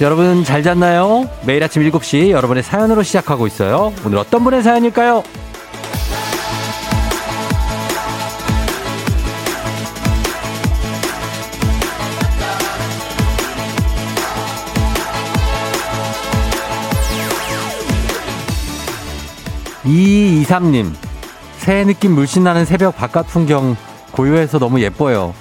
여러분 잘 잤나요? 매일 아침 7시 여러분의 사연으로 시작하고 있어요. 오늘 어떤 분의 사연일까요? 이이삼님 새해 느낌 물씬 나는 새벽 바깥 풍경 고요해서 너무 예뻐요.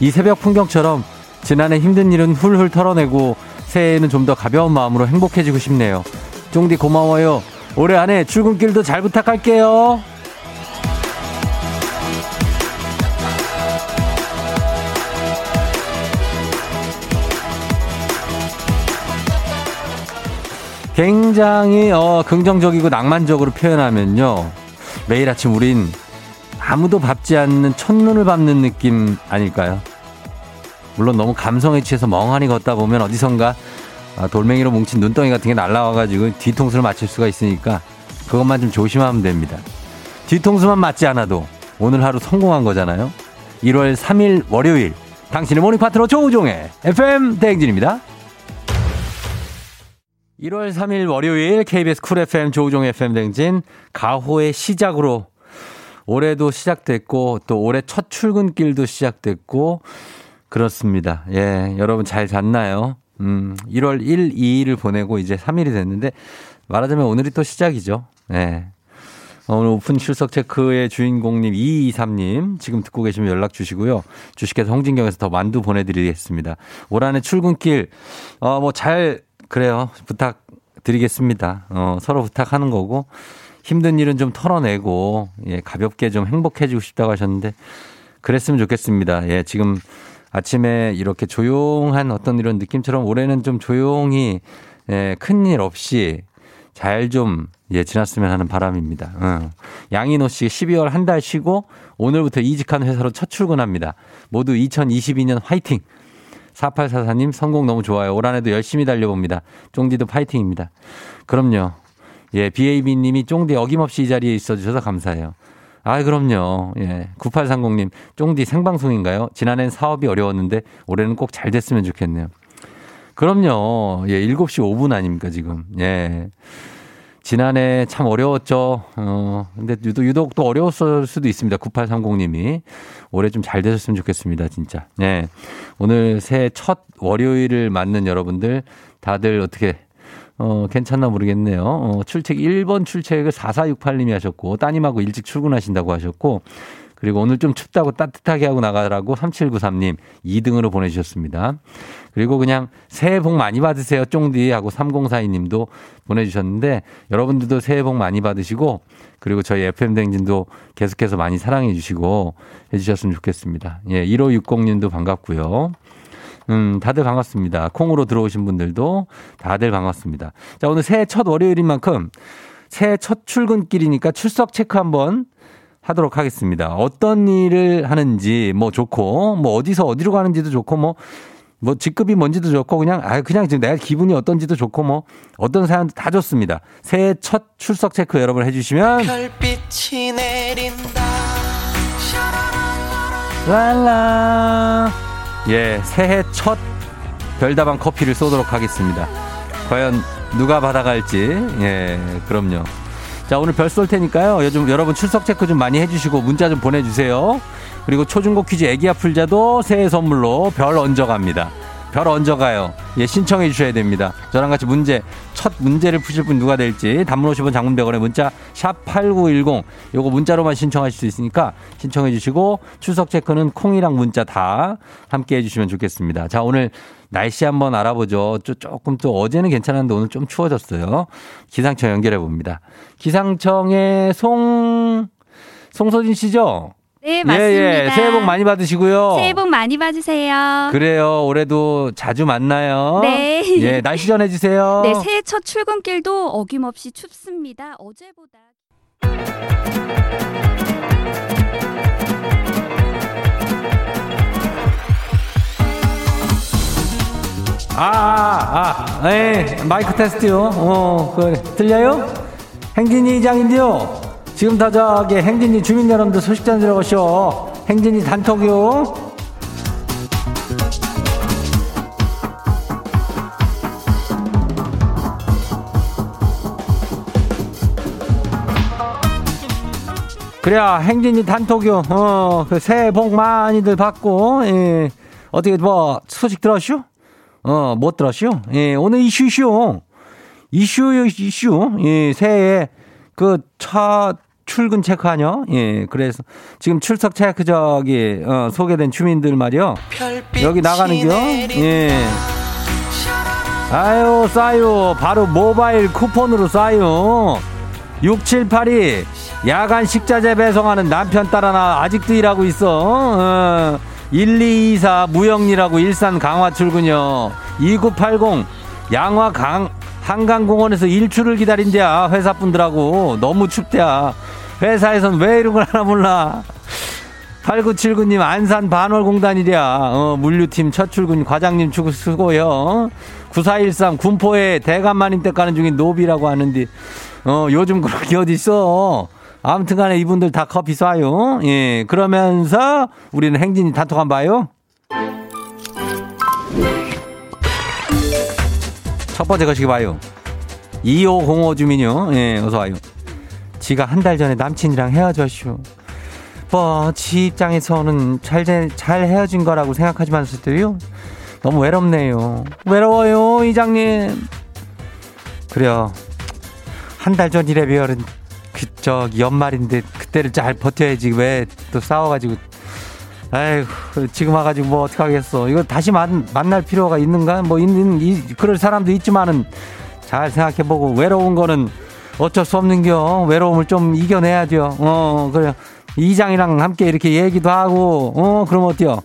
이 새벽 풍경처럼 지난해 힘든 일은 훌훌 털어내고 새해에는 좀 더 가벼운 마음으로 행복해지고 싶네요. 쫑디 고마워요. 올해 안에 출근길도 잘 부탁할게요. 굉장히 어, 긍정적이고 낭만적으로 표현하면요. 매일 아침 우린 아무도 밟지 않는 첫눈을 밟는 느낌 아닐까요? 물론 너무 감성에 취해서 멍하니 걷다 보면 어디선가 아, 돌멩이로 뭉친 눈덩이 같은 게 날라와가지고 뒤통수를 맞출 수가 있으니까 그것만 좀 조심하면 됩니다. 뒤통수만 맞지 않아도 오늘 하루 성공한 거잖아요. 1월 3일 월요일 당신의 morning 파트너 조우종의 FM 대행진입니다. 1월 3일 월요일 KBS 쿨 FM 조우종 FM 대행진 가호의 시작으로 올해도 시작됐고 또 올해 첫 출근길도 시작됐고 그렇습니다. 예, 여러분 잘 잤나요? 음, 1월 1, 2일을 보내고 이제 3일이 됐는데 말하자면 오늘이 또 시작이죠. 예. 오늘 오픈 출석 체크의 주인공님 223님 지금 듣고 계시면 연락 주시고요. 주식회사 홍진경에서 더 만두 보내드리겠습니다. 올 한해 출근길 어 뭐 잘 그래요 부탁 드리겠습니다. 어 서로 부탁하는 거고 힘든 일은 좀 털어내고 예 가볍게 좀 행복해지고 싶다고 하셨는데 그랬으면 좋겠습니다. 예 지금 아침에 이렇게 조용한 어떤 이런 느낌처럼 올해는 좀 조용히 예, 큰일 없이 잘 좀 예, 지났으면 하는 바람입니다. 응. 양인호 씨 12월 한 달 쉬고 오늘부터 이직한 회사로 첫 출근합니다. 모두 2022년 화이팅! 4844님 성공 너무 좋아요. 올 한해도 열심히 달려봅니다. 쫑디도 파이팅입니다. 그럼요. 예, BAB 님이 쫑디 어김없이 이 자리에 있어 주셔서 감사해요. 아, 그럼요. 예. 9830님, 쫑디 생방송인가요? 지난해는 사업이 어려웠는데 올해는 꼭 잘 됐으면 좋겠네요. 그럼요. 예, 7시 5분 아닙니까, 지금. 예. 지난해 참 어려웠죠. 어, 근데 유독, 유독 또 어려웠을 수도 있습니다. 9830님이. 올해 좀 잘 되셨으면 좋겠습니다, 진짜. 예. 오늘 새해 첫 월요일을 맞는 여러분들 다들 어떻게 어, 괜찮나 모르겠네요. 어, 출첵 1번 출첵을 4468님이 하셨고, 따님하고 일찍 출근하신다고 하셨고, 그리고 오늘 좀 춥다고 따뜻하게 하고 나가라고 3793님 2등으로 보내주셨습니다. 그리고 그냥 새해 복 많이 받으세요, 쫑디 하고 3042님도 보내주셨는데, 여러분들도 새해 복 많이 받으시고, 그리고 저희 FM댕진도 계속해서 많이 사랑해 주시고 해주셨으면 좋겠습니다. 예, 1560님도 반갑고요. 음, 다들 반갑습니다. 콩으로 들어오신 분들도 다들 반갑습니다. 자, 오늘 새해 첫 월요일인 만큼 새해 첫 출근길이니까 출석 체크 한번 하도록 하겠습니다. 어떤 일을 하는지 뭐 좋고 뭐 어디서 어디로 가는지도 좋고 뭐뭐 뭐 직급이 뭔지도 좋고 그냥 아 그냥 지금 내가 기분이 어떤지도 좋고 뭐 어떤 사연도 다 좋습니다. 새해 첫 출석 체크 여러분 해주시면 랄라 예, 새해 첫 별다방 커피를 쏘도록 하겠습니다. 과연 누가 받아갈지, 예, 그럼요. 자, 오늘 별 쏠 테니까요. 요즘 여러분 출석 체크 좀 많이 해주시고 문자 좀 보내주세요. 그리고 초중고 퀴즈 애기야 풀자도 새해 선물로 별 얹어갑니다. 별 얹어가요. 예, 신청해 주셔야 됩니다. 저랑 같이 문제, 첫 문제를 푸실 분 누가 될지 단문 50원 장문 100원에 문자 샵 8910 요거 문자로만 신청하실 수 있으니까 신청해 주시고 출석 체크는 콩이랑 문자 다 함께 해 주시면 좋겠습니다. 자, 오늘 날씨 한번 알아보죠. 조금 또 어제는 괜찮았는데 오늘 좀 추워졌어요. 기상청 연결해 봅니다. 기상청의 송, 송소진 씨죠? 네, 맞습니다. 예, 예. 새해 복 많이 받으시고요. 새해 복 많이 받으세요. 그래요. 올해도 자주 만나요. 네. 예, 날씨 전해주세요. 네, 새해 첫 출근길도 어김없이 춥습니다. 어제보다. 아, 아, 아, 예, 마이크 테스트요. 어, 그, 들려요? 행진이 이장인데요. 지금 다자기 행진이 주민 여러분들 소식 전해드리고 오시오. 행진이 단톡요. 그래야 행진이 단톡요. 어, 그 새해 복 많이들 받고, 예. 어떻게 뭐 소식 들었슈? 어, 못 들었슈? 예, 오늘 이슈쇼. 이슈, 이슈. 예, 새해 그차 출근 체크하냐? 예, 그래서 지금 출석 체크 저기 어, 소개된 주민들 말이요. 여기 나가는겨. 예. 아유, 싸요. 바로 모바일 쿠폰으로 싸요. 6782 야간 식자재 배송하는 남편 따라 나 아직도 일하고 있어. 어. 1224 무영리라고 일산 강화 출근요. 2980 양화 강 한강공원에서 일출을 기다린대야 회사 분들하고 너무 춥대야. 회사에선 왜 이런 걸 하나 몰라. 8979님 안산 반월공단이랴. 어, 물류팀 첫 출근 과장님 추구 수고요. 9413 군포에 대감마님 때 가는 중인 노비라고 하는데 어, 요즘 그렇게 어디 있어. 아무튼 간에 이분들 다 커피 쏴요. 예. 그러면서 우리는 행진이 단톡 한 봐요. 첫 번째 거시기 봐요. 2505 주민요. 예, 어서 와요. 지가 한 달 전에 남친이랑 헤어졌슈. 뭐, 지 입장에서는 잘, 잘 헤어진 거라고 생각하지만서도요. 너무 외롭네요. 외로워요, 이장님. 그래요. 한 달 전 이래 비열은 그, 저, 연말인데 그때를 잘 버텨야지. 왜 또 싸워가지고. 아이고, 지금 와가지고 뭐 어떡하겠어. 이거 다시 만, 만날 필요가 있는가? 뭐 있는, 이, 그럴 사람도 있지만은 잘 생각해보고 외로운 거는 어쩔 수 없는겨. 외로움을 좀 이겨내야 돼요. 어, 그래. 이장이랑 함께 이렇게 얘기도 하고, 어, 그럼 어때요?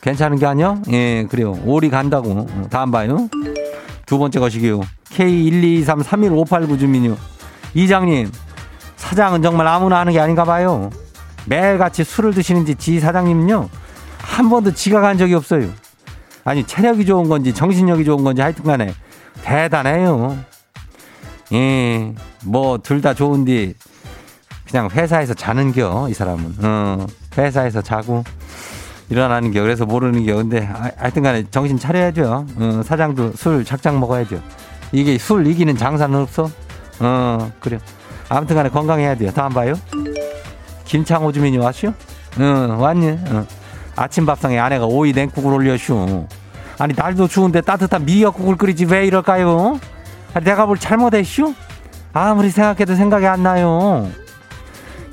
괜찮은 게 아니야? 예, 그래요. 오리 간다고. 어, 다음 봐요. 두 번째 것이기요. K1233158 주민요. 이장님, 사장은 정말 아무나 하는 게 아닌가 봐요. 매일같이 술을 드시는지 지 사장님은요. 한 번도 지각한 적이 없어요. 아니, 체력이 좋은 건지 정신력이 좋은 건지 하여튼 간에 대단해요. 예, 뭐, 둘 다 좋은데, 그냥 회사에서 자는겨, 이 사람은. 어, 회사에서 자고, 일어나는 겨. 그래서 모르는 겨. 근데, 아, 하여튼 간에 정신 차려야죠. 어, 사장도 술 작작 먹어야죠. 이게 술 이기는 장사는 없어? 어, 그래. 아무튼 간에 건강해야 돼요. 다음 봐요. 김창호 주민이 왔슈? 응, 왔니? 응. 아침 밥상에 아내가 오이 냉국을 올려슈. 아니, 날도 추운데 따뜻한 미역국을 끓이지 왜 이럴까요? 내가 뭘 잘못했슈? 아무리 생각해도 생각이 안 나요.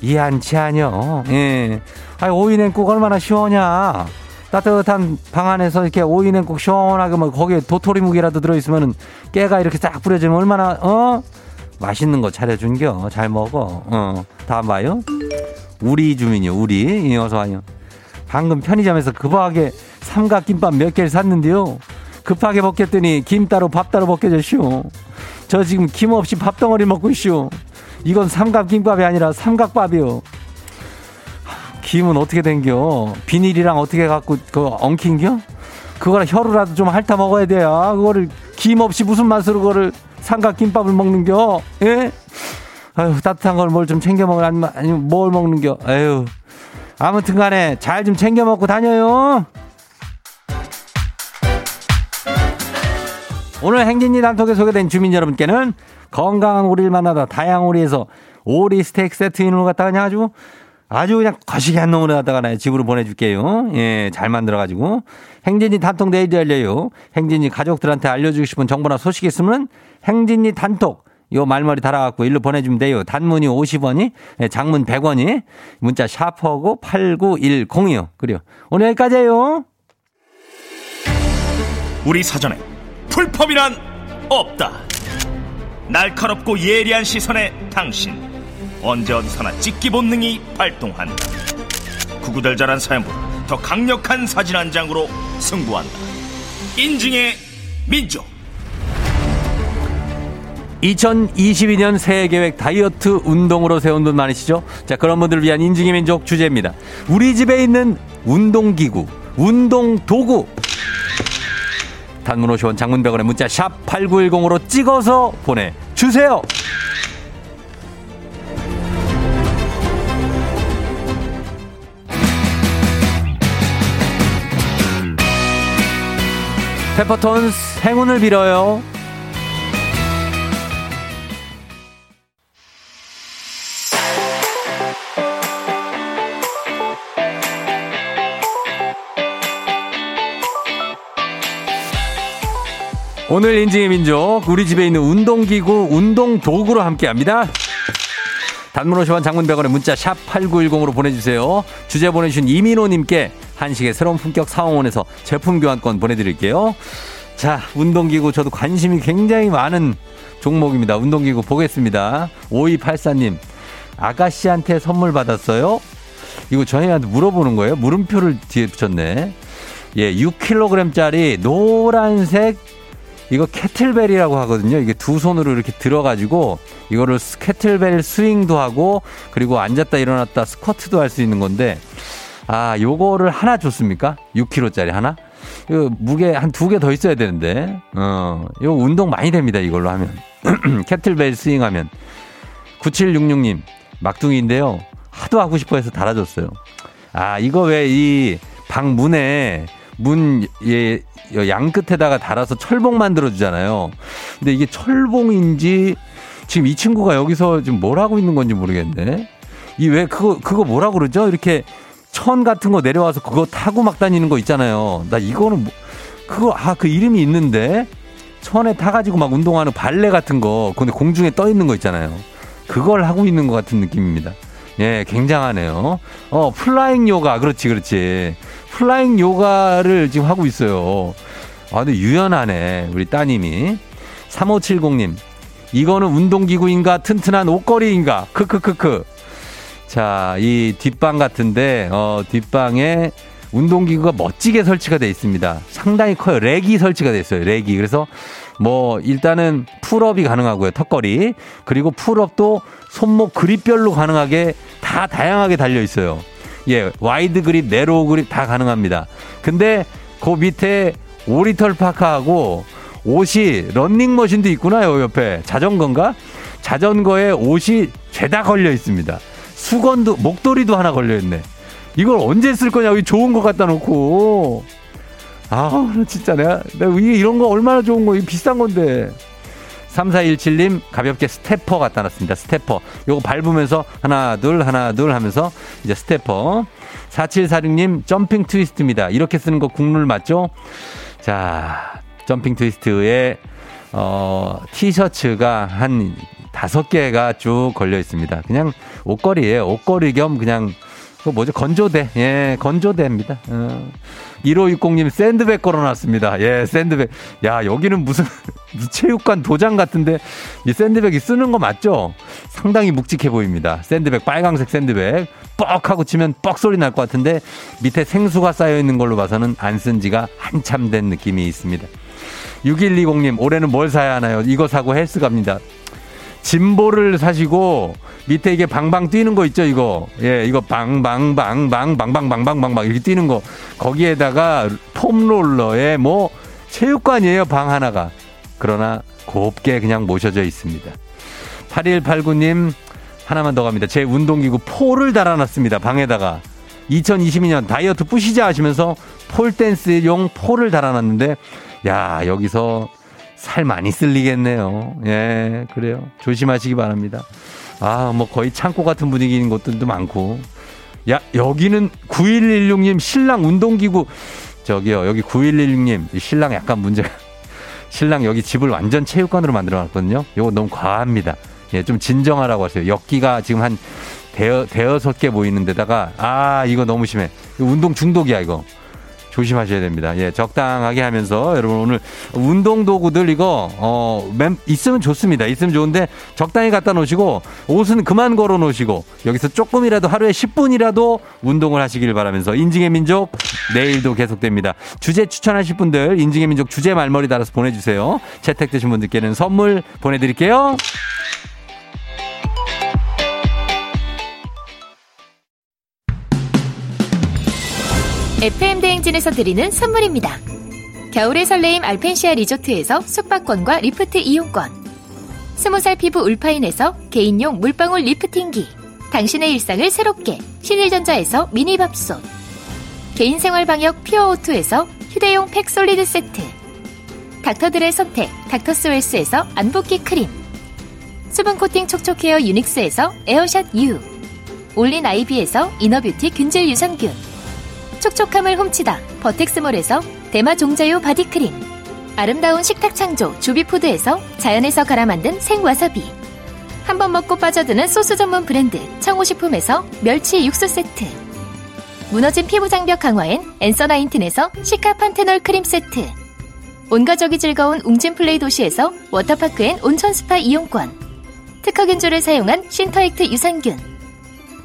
이한치 아니요. 예. 아니, 오이 냉국 얼마나 시원냐. 따뜻한 방 안에서 이렇게 오이 냉국 시원하게 뭐 거기에 도토리 묵이라도 들어있으면은 깨가 이렇게 싹 뿌려지면 얼마나, 어? 맛있는 거 차려준겨. 잘 먹어. 어. 다음 봐요. 우리 주민이요. 우리. 예, 어서 와요. 방금 편의점에서 급하게 삼각김밥 몇 개를 샀는데요. 급하게 먹겠더니 김 따로 밥 따로 먹게졌슈. 저 지금 김 없이 밥 덩어리 먹고 있슈. 이건 삼각김밥이 아니라 삼각밥이요. 김은 어떻게 된겨? 비닐이랑 어떻게 갖고 그 엉킨겨? 그거랑 혀로라도 좀 핥아 먹어야 돼요. 그거를 김 없이 무슨 맛으로 그거를 삼각김밥을 먹는겨? 예? 아유 따뜻한 걸 뭘 좀 챙겨 먹을 아니면 아니면 뭘 먹는겨? 아유 아무튼 간에 잘 좀 챙겨 먹고 다녀요. 오늘 행진이 단톡에 소개된 주민 여러분께는 건강한 오리를 만나다 다양한 오리에서 오리 스테이크 세트 인으로 갖다가 그냥 아주 아주 그냥 거시기 한 놈으로 갖다가 집으로 보내줄게요. 예, 잘 만들어가지고. 행진이 단톡 내일 열려요. 행진이 가족들한테 알려주고 싶은 정보나 소식 있으면 행진이 단톡. 요 말머리 달아갖고 일로 보내주면 돼요. 단문이 50원이, 예, 장문 100원이, 문자 샤퍼고 8910이요. 그래요. 오늘 여기까지예요. 우리 사전에 풀펌이란 없다. 날카롭고 예리한 시선에 당신 언제 어디서나 찍기 본능이 발동한다. 구구절절한 사연보다 더 강력한 사진 한 장으로 승부한다. 인증의 민족. 2022년 새해 계획 다이어트 운동으로 세운 분 많으시죠? 자, 그런 분들을 위한 인증의 민족 주제입니다. 우리 집에 있는 운동기구, 운동도구. 단문 50원 장문 100원에 문자 샵 8910으로 찍어서 보내주세요. 페퍼톤스 행운을 빌어요. 오늘 인증의 민족, 우리 집에 있는 운동기구, 운동도구로 함께 합니다. 단문 50원 장문 100원에 문자 샵 8910으로 보내주세요. 주제 보내주신 이민호님께 한식의 새로운 품격 사원에서 제품 교환권 보내드릴게요. 자, 운동기구 저도 관심이 굉장히 많은 종목입니다. 운동기구 보겠습니다. 5284님, 아가씨한테 선물 받았어요? 이거 저희한테 물어보는 거예요? 물음표를 뒤에 붙였네. 예, 6kg짜리 노란색 이거 캐틀벨이라고 하거든요. 이게 두 손으로 이렇게 들어가지고 이거를 캐틀벨 스윙도 하고 그리고 앉았다 일어났다 스쿼트도 할 수 있는 건데 아, 요거를 하나 줬습니까? 6kg짜리 하나? 이거 무게 한 두 개 더 있어야 되는데. 어, 이거 운동 많이 됩니다. 이걸로 하면. 캐틀벨 스윙 하면. 9766님, 막둥이인데요. 하도 하고 싶어 해서 달아줬어요. 아, 이거 왜 이 방 문에 문, 예, 양 끝에다가 달아서 철봉 만들어주잖아요. 근데 이게 철봉인지 지금 이 친구가 여기서 지금 뭘 하고 있는 건지 모르겠네. 이 왜 그거, 그거 뭐라 그러죠? 이렇게 천 같은 거 내려와서 그거 타고 막 다니는 거 있잖아요. 나 이거는 뭐, 그거, 아, 그 이름이 있는데 천에 타가지고 막 운동하는 발레 같은 거, 근데 공중에 떠 있는 거 있잖아요. 그걸 하고 있는 것 같은 느낌입니다. 예, 굉장하네요. 어, flying 요가. 그렇지, 그렇지. flying 요가를 지금 하고 있어요. 아, 근데 유연하네. 우리 따님이. 3570님. 이거는 운동기구인가 튼튼한 옷걸이인가? 크크크크. 자, 이 뒷방 같은데, 어, 뒷방에 운동기구가 멋지게 설치가 돼 있습니다. 상당히 커요. rack이 설치가 돼 있어요. rack이. 그래서 뭐, 일단은 pull-up이 가능하고요. 턱걸이. 그리고 pull-up도 손목 그립별로 가능하게 다 다양하게 달려 있어요. 예, wide grip, narrow grip 다 가능합니다. 근데 그 밑에 오리털 파카하고 옷이 런닝머신도 있구나요, 옆에. 자전거인가? 자전거에 옷이 죄다 걸려 있습니다. 수건도, 목도리도 하나 걸려 있네. 이걸 언제 쓸 거냐고, 좋은 거 갖다 놓고. 아, 진짜 내가, 내가 이런 거 얼마나 좋은 거, 이 비싼 건데. 3417님 가볍게 stepper 갖다 놨습니다. stepper. 요거 밟으면서 하나, 둘, 하나, 둘 하면서 이제 stepper. 4746님 jumping twist입니다. 이렇게 쓰는 거 국룰 맞죠? 자, jumping twist에 어, 티셔츠가 한 다섯 개가 쭉 걸려 있습니다. 그냥 옷걸이에요. 옷걸이 겸 그냥 그 뭐죠? 건조대. 예, 건조대입니다. 어. 1560님 샌드백 걸어놨습니다. 예, 샌드백. 야, 여기는 무슨 체육관 도장 같은데 이 샌드백이 쓰는 거 맞죠? 상당히 묵직해 보입니다. 샌드백, 빨강색 샌드백. 뻑 하고 치면 뻑 소리 날 것 같은데 밑에 생수가 쌓여 있는 걸로 봐서는 안 쓴 지가 한참 된 느낌이 있습니다. 6120님, 올해는 뭘 사야 하나요? 이거 사고 헬스 갑니다. 짐볼을 사시고 밑에 이게 방방 뛰는 거 있죠, 이거. 예, 이거 방방방방방방방방방 이렇게 뛰는 거. 거기에다가 폼롤러에 뭐 체육관이에요, 방 하나가. 그러나 곱게 그냥 모셔져 있습니다. 8189님 하나만 더 갑니다. 제 운동기구 폴을 달아놨습니다. 방에다가. 2022년 다이어트 뿌시자 하시면서 폴댄스용 폴을 달아놨는데 야 여기서 살 많이 쓸리겠네요. 예, 그래요. 조심하시기 바랍니다. 아, 뭐 거의 창고 같은 분위기인 곳들도 많고. 야, 여기는 9116님 신랑 운동기구. 저기요, 여기 9116님, 신랑 약간 문제가. 신랑 여기 집을 완전 체육관으로 만들어 놨거든요. 이거 너무 과합니다. 예, 좀 진정하라고 하세요. 역기가 지금 한 대여, 대여섯 개 모이는 데다가, 아, 이거 너무 심해. 운동 중독이야, 이거. 조심하셔야 됩니다. 예, 적당하게 하면서 여러분 오늘 운동 도구들 이거 어 있으면 좋습니다. 있으면 좋은데 적당히 갖다 놓으시고 옷은 그만 걸어 놓으시고 여기서 조금이라도 하루에 10분이라도 운동을 하시길 바라면서 인증의 민족 내일도 계속됩니다. 주제 추천하실 분들 인증의 민족 주제 말머리 달아서 보내주세요. 채택되신 분들께는 선물 보내드릴게요. FM 대행진에서 드리는 선물입니다. 겨울의 설레임 알펜시아 리조트에서 숙박권과 리프트 이용권. 스무 살 피부 울파인에서 개인용 물방울 리프팅기. 당신의 일상을 새롭게 신일전자에서 미니밥솥. 개인생활 방역 퓨어오투에서 휴대용 팩 솔리드 세트. 닥터들의 선택 닥터스웰스에서 안붓기 크림. 수분 코팅 촉촉 헤어 유닉스에서 에어샷 U. 올린 아이비에서 이너뷰티 균질 유산균. 촉촉함을 훔치다 버텍스몰에서 대마 종자유 바디크림 아름다운 식탁 창조 조비푸드에서 자연에서 갈아 만든 생와사비 한 번 먹고 빠져드는 소스 전문 브랜드 청호식품에서 멸치 육수 세트 무너진 피부 장벽 강화엔 엔서 나인틴에서 시카 판테놀 크림 세트 온가족이 즐거운 웅진 플레이 도시에서 워터파크 and 온천 스파 이용권 특허 균주를 사용한 신터액트 유산균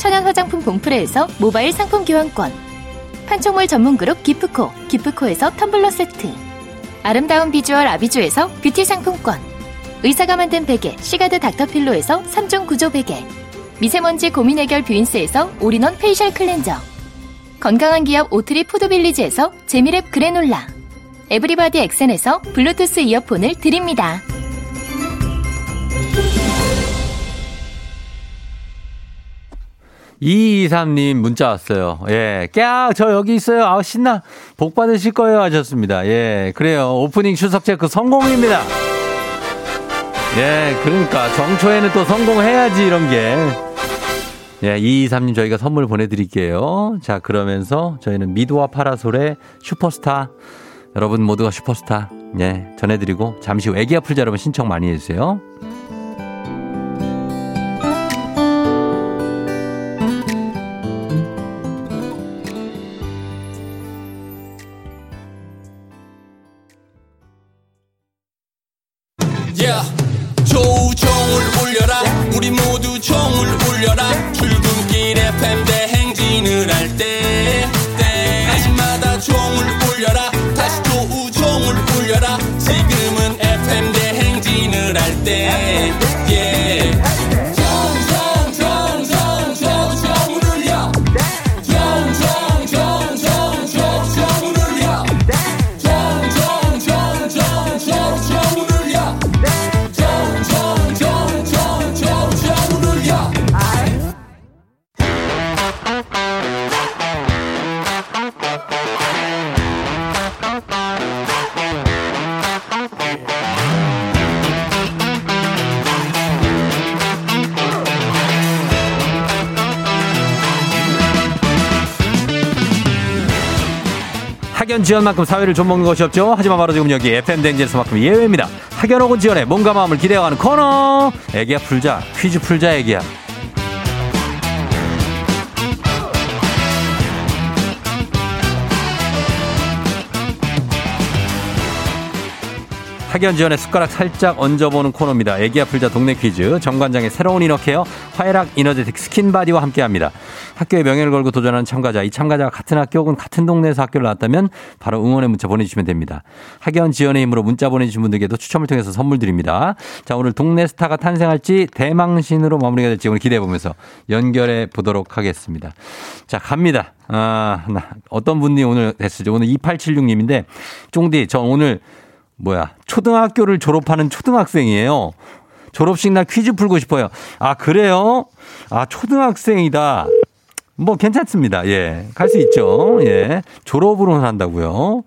천연 화장품 봉프레에서 모바일 상품 교환권. 판촉물 전문 그룹 기프코 기프코에서 텀블러 세트. 아름다운 비주얼 아비주에서 뷰티 상품권. 의사가 만든 베개 시가드 닥터필로에서 3종 구조 베개. 미세먼지 고민 해결 뷰인스에서 all-in-one facial cleanser. 건강한 기업 오트리 푸드빌리지에서 재미랩 그래놀라. 에브리바디 엑센에서 블루투스 이어폰을 드립니다. 이이삼님 문자 왔어요. 예. 꺄, 저 여기 있어요. 아, 신나. 복 받으실 거예요. 하셨습니다. 예. 그래요. 오프닝 추석 체크 성공입니다. 예. 그러니까 정초에는 또 성공해야지 이런 게. 예. 이이삼님 저희가 선물 보내드릴게요. 자, 그러면서 저희는 미도와 파라솔의 슈퍼스타. 여러분 모두가 슈퍼스타. 예. 전해드리고 잠시 후 애기 아플자 여러분 신청 많이 해주세요. 학연 지연만큼 사회를 좀먹는 것이 없죠. 하지만 바로 지금 여기 FM 대행진에서만큼 예외입니다. 학연 혹은 지연에 몸과 마음을 기대어가는 코너. 애기야 풀자. 퀴즈 풀자 애기야. 학연 지연에 숟가락 살짝 얹어보는 코너입니다. 애기야 풀자 동네 퀴즈. 정관장의 새로운 inner care 화해락 이너제틱 스킨바디와 함께합니다. 학교의 명예를 걸고 도전하는 참가자. 이 참가자가 같은 학교 혹은 같은 동네에서 학교를 나왔다면 바로 응원의 문자 보내주시면 됩니다. 학연 지원의 힘으로 문자 보내주신 분들께도 추첨을 통해서 선물 드립니다. 자 오늘 동네 스타가 탄생할지 대망신으로 마무리가 될지 오늘 기대해보면서 연결해 보도록 하겠습니다. 자 갑니다. 아, 나 어떤 분이 오늘 됐을지. 오늘 2876님인데 쫑디 저 오늘 뭐야 초등학교를 졸업하는 초등학생이에요. 졸업식 날 퀴즈 풀고 싶어요. 아 그래요? 아 초등학생이다. 뭐 괜찮습니다. 예, 갈 수 있죠. 예, 졸업으로 한다고요.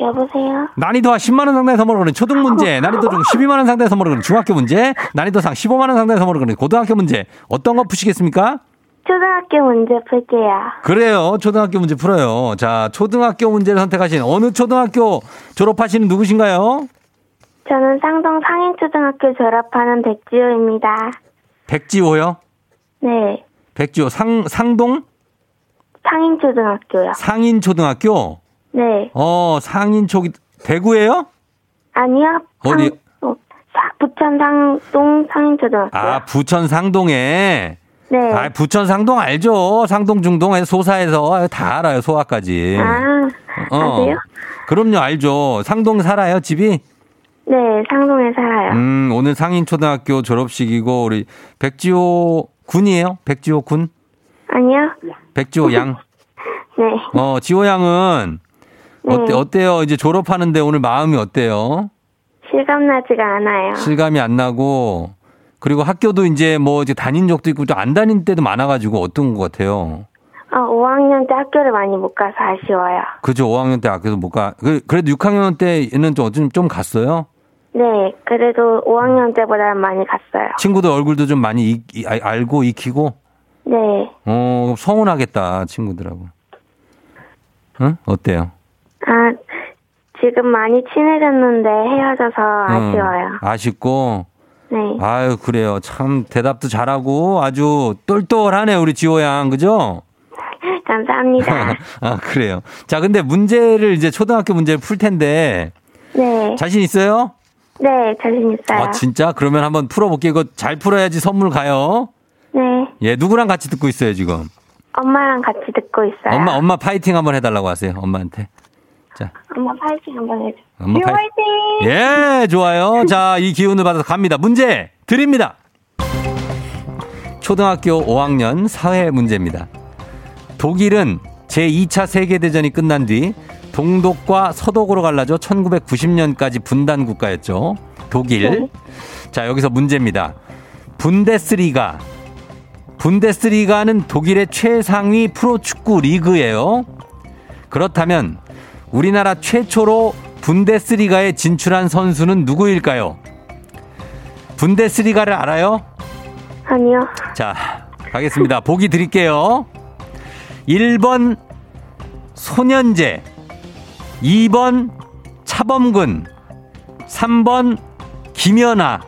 여보세요? 난이도 한 10만 원 상당의 선물을 거는 초등 문제, 난이도 중 12만 원 상당의 선물을 거는 중학교 문제, 난이도 상 15만 원 상당의 선물을 거는 고등학교 문제. 어떤 거 푸시겠습니까? 초등학교 문제 풀게요. 그래요. 초등학교 문제 풀어요. 자, 초등학교 문제를 선택하신 어느 초등학교 졸업하시는 누구신가요? 저는 쌍동 상인초등학교 졸업하는 백지호입니다. 백지호요? 네. 백지호 상 상동 상인초등학교요. 상인초등학교. 네. 어, 상인초 대구예요? 아니요. 어디? 상, 어, 사- 부천 상동 상인초등학교. 아, 부천 상동에. 네. 아, 부천 상동 알죠? 상동 중동 소사에서 다 알아요. 소아까지. 아, 어. 아세요? 그럼요, 알죠. 상동 살아요, 집이? 네, 상동에 살아요. 음, 오늘 상인초등학교 졸업식이고 우리 백지호 군이에요? 백지호 군? 아니요. 백지호 양. 네. 어, 지호 양은 네. 어때, 어때요? 이제 졸업하는데 오늘 마음이 어때요? 실감 나지가 않아요. 실감이 안 나고, 그리고 학교도 이제 뭐 이제 다닌 적도 있고 좀안 다닌 때도 많아가지고 어떤 것 같아요? 어, 5학년 때 학교를 많이 못 가서 아쉬워요. 그죠. 5학년 때 학교도 못 가. 그- 그래도 6학년 때는 좀, 좀, 좀 갔어요? 네, 그래도 5학년 때보다 많이 갔어요. 친구들 얼굴도 좀 많이 아- 알고 익히고? 네, 어, 서운하겠다, 친구들하고. 응? 어때요? 아, 지금 많이 친해졌는데 헤어져서 아쉬워요. 응, 아쉽고. 네, 아유, 그래요. 참, 대답도 잘하고 아주 똘똘하네, 우리 지호 양. 그죠? 감사합니다. 아, 그래요. 자, 근데 문제를 이제 초등학교 문제를 풀 텐데, 네, 자신 있어요? 네, 자신 있어요. 아, 진짜? 그러면 한번 풀어볼게요. 이거 잘 풀어야지 선물 가요. 네, 예, 누구랑 같이 듣고 있어요, 지금? 엄마랑 같이 듣고 있어요. 엄마, 엄마 파이팅 한번 해달라고 하세요, 엄마한테. 자, 엄마 파이팅 한번 해줘. 엄마 파이팅. 화이팅! 예, 좋아요. 자, 이 기운을 받아서 갑니다. 문제 드립니다. 초등학교 5학년 사회 문제입니다. 독일은 제2차 세계대전이 끝난 뒤 동독과 서독으로 갈라져 1990년까지 분단 국가였죠. 독일. 네. 자, 여기서 문제입니다. 분데스리가. 분데스리가는 독일의 최상위 프로축구 리그예요. 그렇다면 우리나라 최초로 분데스리가에 진출한 선수는 누구일까요? 분데스리가를 알아요? 아니요. 자, 가겠습니다. 보기 드릴게요. 1번 소년제, 2번 차범근, 3번 김연아.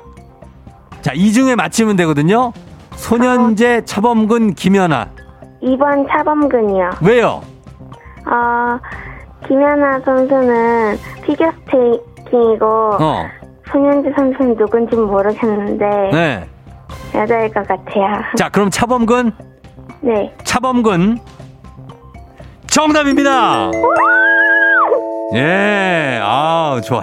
자, 이 중에 맞히면 되거든요. 소년제, 차범근, 김연아. 2번 차범근이요. 왜요? 어, 김연아 선수는 피겨 스케이팅이고 어, 손현지 선수는 누군지 모르겠는데 네. 여자일 것 같아요. 자, 그럼 차범근, 네. 차범근 정답입니다. 예, 아 좋아요.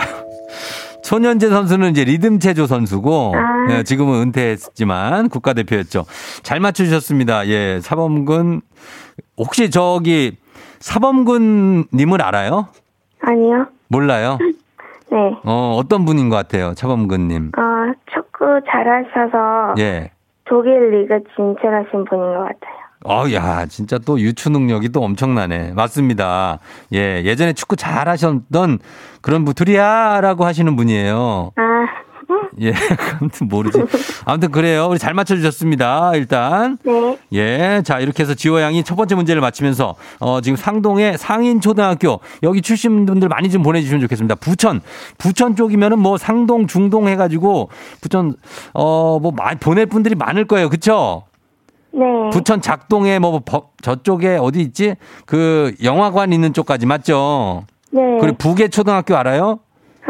손현재 선수는 이제 리듬 체조 선수고 아. 예, 지금은 은퇴했지만 국가대표였죠. 잘 맞추셨습니다. 예, 사범근 혹시 저기 사범근 님을 알아요? 아니요. 몰라요. 네. 어, 어떤 분인 것 같아요. 차범근 님. 어, 축구 잘하셔서 예. 독일 리그 진출하신 분인 것 같아요. 어, 야, 진짜 또 유추 능력이 또 엄청나네. 맞습니다. 예, 예전에 축구 잘 하셨던 그런 분들이야라고 하시는 분이에요. 아, 예, 아무튼 모르지. 아무튼 그래요. 우리 잘 맞춰주셨습니다. 일단. 네. 예, 자, 이렇게 해서 지호 양이 첫 번째 문제를 맞히면서, 어, 지금 상동의 상인초등학교, 여기 출신 분들 많이 좀 보내주시면 좋겠습니다. 부천, 부천 쪽이면은 뭐 상동, 중동 해가지고, 부천, 어, 뭐, 보낼 분들이 많을 거예요. 그쵸? 네. 부천 작동에 뭐, 버- 저쪽에 어디 있지? 그 영화관 있는 쪽까지 맞죠? 네. 그리고 북의 초등학교 알아요?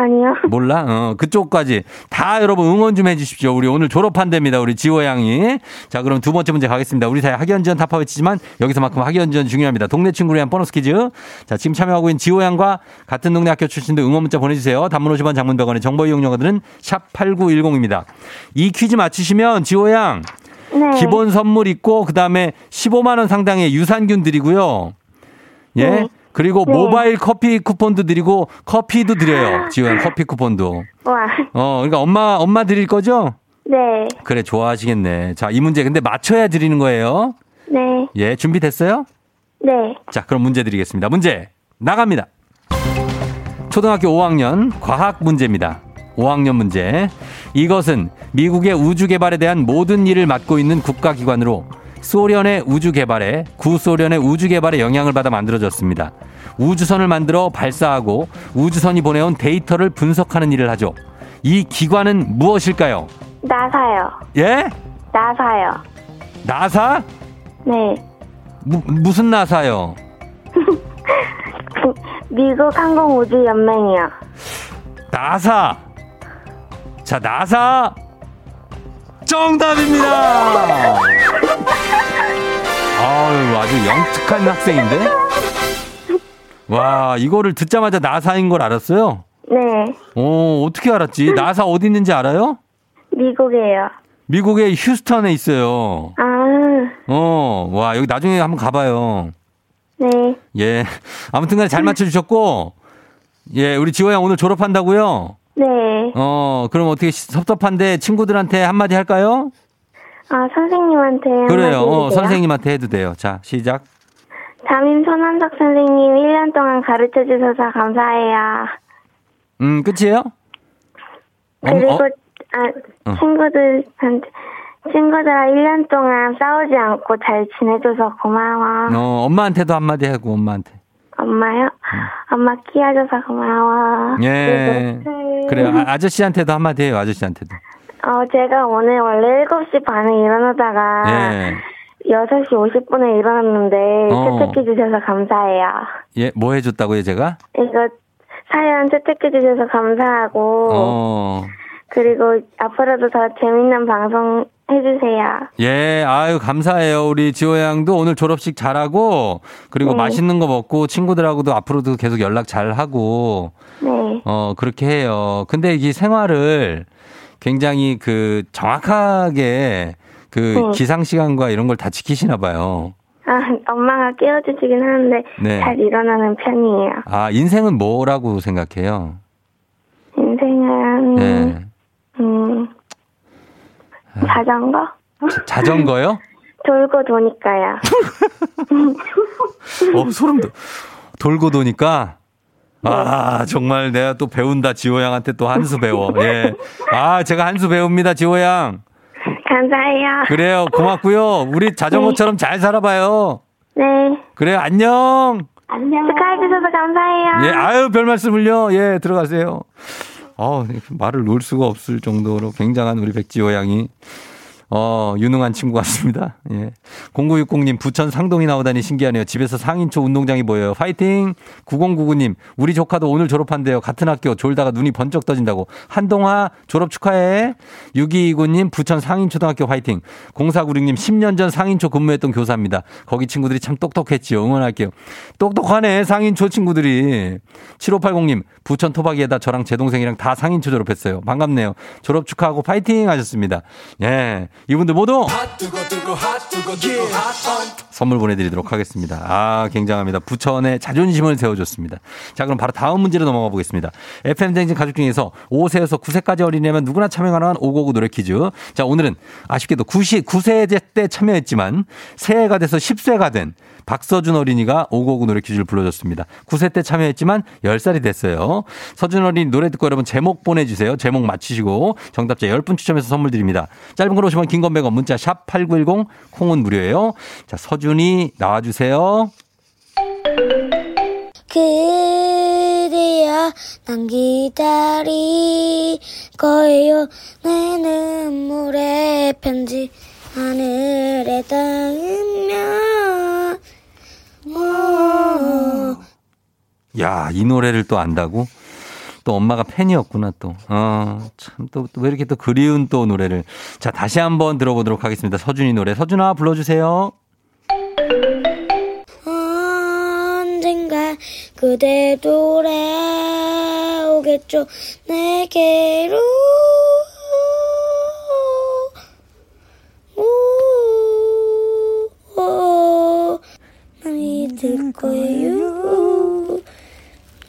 아니요. 몰라? 어, 그쪽까지. 다 여러분 응원 좀 해주십시오. 우리 오늘 졸업한답니다. 우리 지호 양이. 자, 그럼 두 번째 문제 가겠습니다. 우리 사회 학연지원 타파 외치지만 여기서만큼 학연지원 중요합니다. 동네 친구를 위한 보너스 퀴즈. 자, 지금 참여하고 있는 지호 양과 같은 동네 학교 출신들 응원 문자 보내주세요. 단문 50원 장문 100원의 정보 이용료들은 샵 8910입니다. 이 퀴즈 맞히시면 지호 양 네. 기본 선물 있고 그다음에 15만 원 상당의 유산균 드리고요. 예. 네. 그리고 네. 모바일 커피 쿠폰도 드리고 커피도 드려요. 지호양 커피 쿠폰도. 와. 어, 그러니까 엄마 엄마 드릴 거죠? 네. 그래 좋아하시겠네. 자, 이 문제 근데 맞춰야 드리는 거예요. 네. 예, 준비됐어요? 네. 자, 그럼 문제 드리겠습니다. 문제 나갑니다. 초등학교 5학년 과학 문제입니다. 5학년 문제. 이것은 미국의 우주 개발에 대한 모든 일을 맡고 있는 국가기관으로 소련의 우주 개발에 구소련의 우주 개발에 영향을 받아 만들어졌습니다. 우주선을 만들어 발사하고 우주선이 보내온 데이터를 분석하는 일을 하죠. 이 기관은 무엇일까요? 나사요. 예? 나사요. 나사? 네. 무, 무슨 나사요? 미국 항공우주연맹이요. 나사. 자, 나사. 정답입니다. 아유, 아주 영특한 학생인데? 와, 이거를 듣자마자 나사인 걸 알았어요? 네. 어, 어떻게 알았지? 나사 어디 있는지 알아요? 미국이에요. 미국의 휴스턴에 있어요. 아, 어, 와, 여기 나중에 한번 가봐요. 네. 예. 아무튼 간에 잘 맞춰주셨고, 예, 우리 지호 양 오늘 졸업한다고요? 네. 어, 그럼 어떻게 시- 섭섭한데 친구들한테 한마디 할까요? 아, 선생님한테. 그래요. 어. 선생님한테 해도 돼요. 자, 시작. 담임 손한석 선생님 1년 동안 가르쳐 주셔서 감사해요. 음, 끝이에요? 어, 그리고, 어? 아, 어. 친구들한테, 친구들아 1년 동안 싸우지 않고 잘 지내줘서 고마워. 어, 엄마한테도 한마디 하고, 엄마한테. 엄마요? 엄마 키워줘서 고마워. 음. 예. 그리고, 그래요. 아, 아저씨한테도 한마디 해요, 아저씨한테도. 어, 제가 오늘 원래 7시 반에 일어나다가 예. 6시 50분에 일어났는데 어. 채택해 주셔서 감사해요. 예, 뭐 해줬다고요, 제가? 이거 사연 채택해 주셔서 감사하고 어. 그리고 앞으로도 더 재밌는 방송 해주세요. 예, 아유, 감사해요. 우리 지호 양도 오늘 졸업식 잘하고, 그리고 네. 맛있는 거 먹고, 친구들하고도 앞으로도 계속 연락 잘 하고, 네. 어, 그렇게 해요. 근데 이 생활을 굉장히 그 정확하게 그 네. 기상 시간과 이런 걸 다 지키시나 봐요. 아, 엄마가 깨워주시긴 하는데 네. 잘 일어나는 편이에요. 아, 인생은 뭐라고 생각해요? 인생은 네. 음 자전거 자- 자전거요? 돌고 도니까요. 어, 소름 돋. 돌고 도니까 아, 정말 내가 또 배운다. 지호 양한테 또 한수 배워. 예. 아, 제가 한수 배웁니다. 지호 양. 감사해요. 그래요. 고맙고요. 우리 자전거처럼 잘 살아봐요. 네. 그래요. 안녕. 안녕. 축하해 주셔서 감사해요. 예, 아유, 별 말씀을요. 예, 들어가세요. 어, 말을 놓을 수가 없을 정도로 굉장한 우리 백지호 양이 어, 유능한 친구 같습니다. 예. 0960님, 부천 상동이 나오다니 신기하네요. 집에서 상인초 운동장이 보여요. 파이팅! 9099님, 우리 조카도 오늘 졸업한대요. 같은 학교 졸다가 눈이 번쩍 떠진다고. 한동아, 졸업 축하해. 6229님, 부천 상인초등학교 화이팅. 0496님, 10년 전 상인초 근무했던 교사입니다. 거기 친구들이 참 똑똑했지요. 응원할게요. 똑똑하네, 상인초 친구들이. 7580님, 부천 토박이에다 저랑 제 동생이랑 다 상인초 졸업했어요. 반갑네요. 졸업 축하하고 파이팅 하셨습니다. 예. 이분들 모두 선물 보내드리도록 하겠습니다. 아, 굉장합니다. 부천의 자존심을 세워줬습니다. 자, 그럼 바로 다음 문제로 넘어가 보겠습니다. FM쟁진 가족 중에서 5세에서 9세까지 어린이라면 누구나 참여 가능한 559 노래 퀴즈. 자, 오늘은 아쉽게도 9시, 9세 때 참여했지만 새해가 돼서 10세가 된 박서준 어린이가 559 노래 퀴즈를 불러줬습니다. 9세 때 참여했지만 10살이 됐어요. 서준 어린이 노래 듣고 여러분 제목 보내주세요. 제목 맞히시고 정답자 10분 추첨해서 선물 드립니다. 짧은 걸 오시면 긴건 100원 문자 샵8910 콩은 무료예요. 자, 서준이 나와주세요. 그대여 난 기다릴 거예요 내 눈물의 편지 하늘에 닿으면 오. 야, 이 노래를 또 안다고? 또 엄마가 팬이었구나 또. 어, 참 또 왜 이렇게 또 그리운 또 노래를. 자, 다시 한번 들어보도록 하겠습니다. 서준이 노래. 서준아 불러 주세요. 언젠가 그대 돌아오겠죠 내게로 믿을 거예요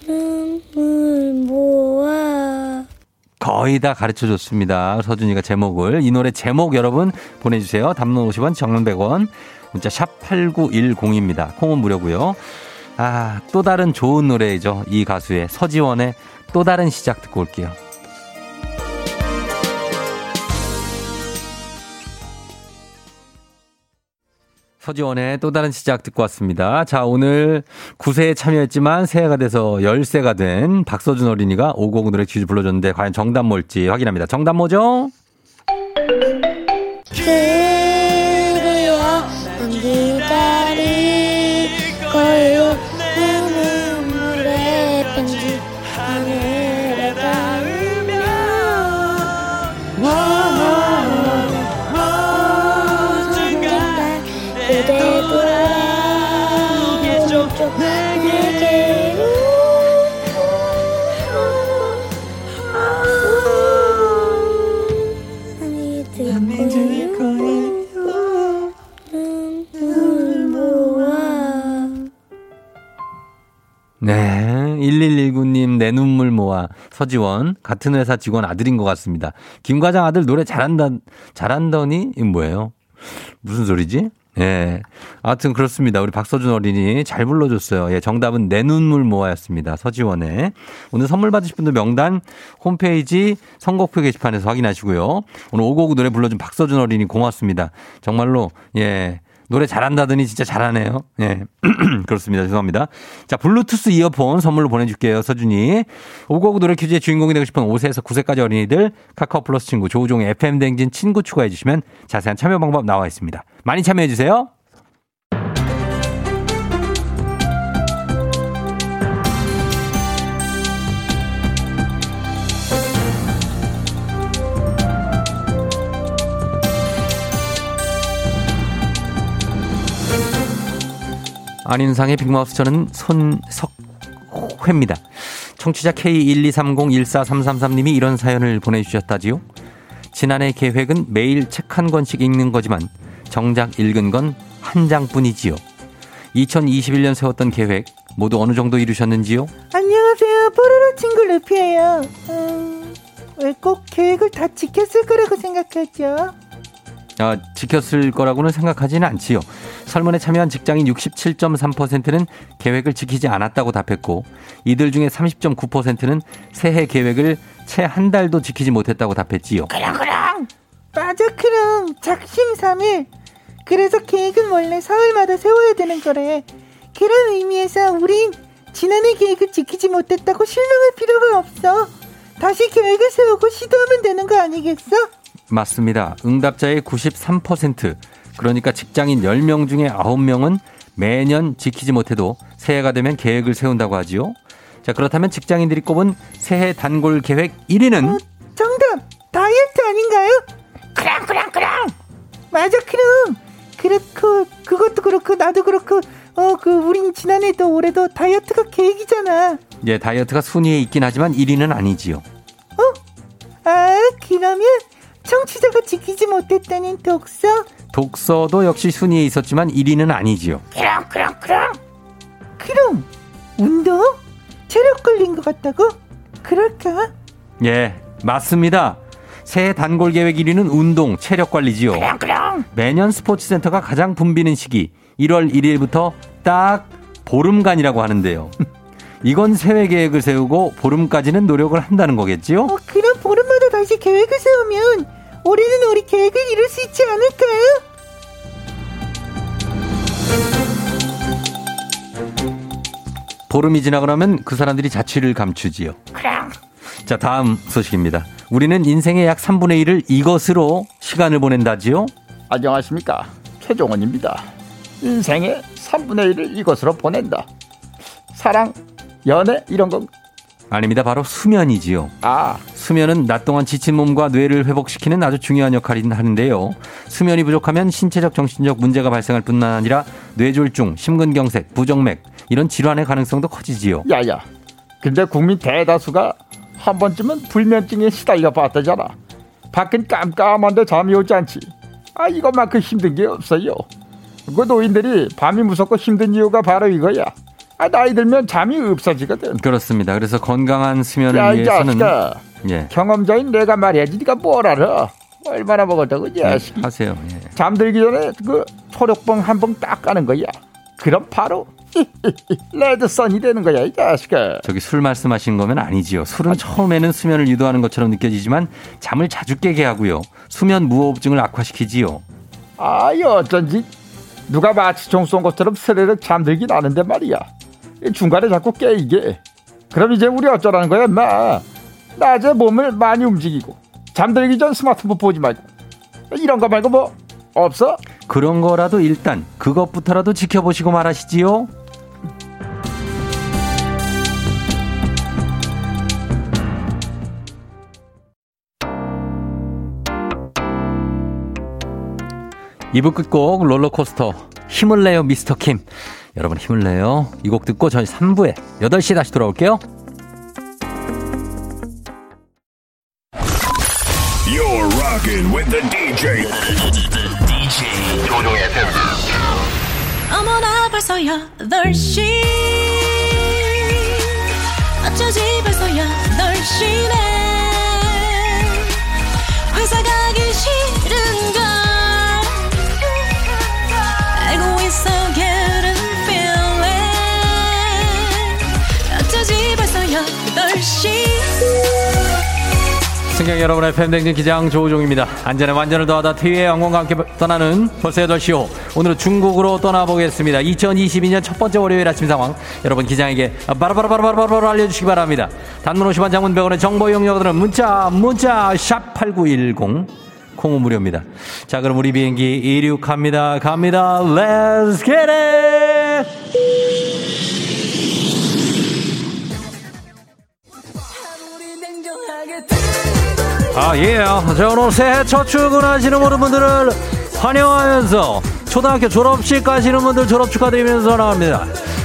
눈물 모아 거의 다 가르쳐 줬습니다. 서준이가 제목을. 이 노래 제목 여러분 보내주세요. 담론 50원, 정론 100원. 문자 샵 8910입니다. 콩은 무료고요. 아, 또 다른 좋은 노래이죠. 이 가수의 서지원의 또 다른 시작 듣고 올게요. 서지원의 또 다른 시작 듣고 왔습니다. 자, 오늘 9세에 참여했지만 새해가 돼서 10세가 된 박서준 어린이가 5곡 노래 퀴즈 불러줬는데 과연 정답 뭘지 확인합니다. 정답 뭐죠? 그래 김민호와 서지원 같은 회사 직원 아들인 것 같습니다. 김 과장 아들 노래 잘한다 잘한다니 이 뭐예요? 무슨 소리지? 예. 아무튼 그렇습니다. 우리 박서준 어린이 잘 불러줬어요. 예, 정답은 내 눈물 모아였습니다. 서지원에. 오늘 선물 받으실 분들 명단 홈페이지 선곡표 게시판에서 확인하시고요. 오늘 오고오고 노래 불러준 박서준 어린이 고맙습니다. 정말로, 예. 노래 잘한다더니 진짜 잘하네요. 예. 그렇습니다. 죄송합니다. 자, 블루투스 이어폰 선물로 보내줄게요. 서준이. 오고오고 노래 퀴즈의 주인공이 되고 싶은 5세에서 9세까지 어린이들 카카오 플러스 친구 조우종의 FM 댕진 친구 추가해 주시면 자세한 참여 방법 나와 있습니다. 많이 참여해 주세요. 안인상의 빅마우스 저는 손석회입니다. 청취자 K123014333님이 이런 사연을 보내주셨다지요. 지난해 계획은 매일 책 한 권씩 읽는 거지만 정작 읽은 건 한 장뿐이지요. 2021년 세웠던 계획 모두 어느 정도 이루셨는지요? 안녕하세요. 뽀로로 친구 루피예요. 음, 왜꼭 계획을 다 지켰을 거라고 생각하죠? 아, 지켰을 거라고는 생각하지는 않지요. 설문에 참여한 직장인 67.3%는 계획을 지키지 않았다고 답했고 이들 중에 30.9%는 새해 계획을 채 한 달도 지키지 못했다고 답했지요. 그랑그랑 맞아 그럼 작심삼일 그래서 계획은 원래 사흘마다 세워야 되는 거래 그런 의미에서 우린 지난해 계획을 지키지 못했다고 실망할 필요가 없어 다시 계획을 세우고 시도하면 되는 거 아니겠어? 맞습니다. 응답자의 93% 그러니까 직장인 10명 중에 9명은 매년 지키지 못해도 새해가 되면 계획을 세운다고 하지요. 자, 그렇다면 직장인들이 꼽은 새해 단골 계획 1위는 어, 정답 다이어트 아닌가요? 그랑 그랑 그랑 맞아 그럼 그렇고 그것도 그렇고 나도 그렇고 어 그 우린 지난해도 올해도 다이어트가 계획이잖아 예, 다이어트가 순위에 있긴 하지만 1위는 아니지요. 아 그러면 청취자가 지키지 못했다는 독서 독서도 역시 순위에 있었지만 1위는 아니지요. 그럼 그럼 그럼 그럼 운동 체력 걸린 것 같다고 그럴까 예, 맞습니다. 새해 단골 계획 1위는 운동, 체력 관리지요. 그럼 그럼 매년 스포츠센터가 가장 붐비는 시기 1월 1일부터 딱 보름간이라고 하는데요. 이건 새해 계획을 세우고 보름까지는 노력을 한다는 거겠지요? 어 그럼 보름마다 다시 계획을 세우면 올해는 우리 계획을 이룰 수 있지 않을까요? 보름이 지나고 나면 그 사람들이 자취를 감추지요. 그럼 자, 다음 소식입니다. 우리는 인생의 약 3분의 1을 이것으로 시간을 보낸다지요? 안녕하십니까 최종원입니다 인생의 3분의 1을 이것으로 보낸다 사랑 연애 이런 건 아닙니다. 바로 수면이지요. 아, 수면은 낮 동안 지친 몸과 뇌를 회복시키는 아주 중요한 역할을 하는데요. 수면이 부족하면 신체적, 정신적 문제가 발생할 뿐만 아니라 뇌졸중, 심근경색, 부정맥 이런 질환의 가능성도 커지지요. 야야. 근데 국민 대다수가 한 번쯤은 불면증에 시달려 봤다잖아. 밖은 깜깜한데 잠이 오지 않지. 아, 이것만큼 힘든 게 없어요. 그 노인들이 밤이 무섭고 힘든 이유가 바로 이거야. 아, 나이 들면 잠이 없어지거든. 그렇습니다. 그래서 건강한 수면을 야, 이 위해서는. 예, 경험자인 내가 말해야지. 네가 뭘 알아. 얼마나 먹었다고, 이 예, 자식. 하세요. 예. 잠들기 전에 그 초록봉 한 봉 딱 까는 거야. 그럼 바로 레드선이 되는 거야, 이 자식아. 저기 술 말씀하신 거면 아니지요. 술은 처음에는 수면을 유도하는 것처럼 느껴지지만 잠을 자주 깨게 하고요. 수면 무호흡증을 악화시키지요. 아이 어쩐지 누가 마치 종쏜 것처럼 스르륵 잠들긴 하는데 말이야 이 중간에 자꾸 깨 이게 그럼 이제 우리 어쩌라는 거야 마 낮에 몸을 많이 움직이고 잠들기 전 스마트폰 보지 말고 이런 거 말고 뭐 없어? 그런 거라도 일단 그것부터라도 지켜보시고 말하시지요. 이부 끝곡 롤러코스터 힘을 내요 미스터 킴 여러분 힘을 내요 이 곡 듣고 저희 3부에 8시에 다시 돌아올게요 You're rocking with the DJ. DJ 조종의 FM. 어머나 벌써 8시 어쩌지 벌써야 널 쉬네 회사 가기 싫은 승객 여러분의 팬댕진 기장 조우종입니다. 안전에 완전을 더하다 TV의 영광과 함께 떠나는 벌써 8시 호. 오늘은 중국으로 떠나보겠습니다. 2022년 첫 번째 월요일 아침 상황. 여러분 기장에게 바로바로바로바로바로 알려주시기 바랍니다. 단문 50원 장문 100원의 정보 이용료들은 문자 문자 샵 8910 콩은 무료입니다. 자 그럼 우리 비행기 이륙합니다. 갑니다. Let's get it! 아, 예. 자, 오늘 새해 첫 출근하시는 모든 분들을 환영하면서 초등학교 졸업식 가시는 분들 졸업 축하드리면서 나갑니다.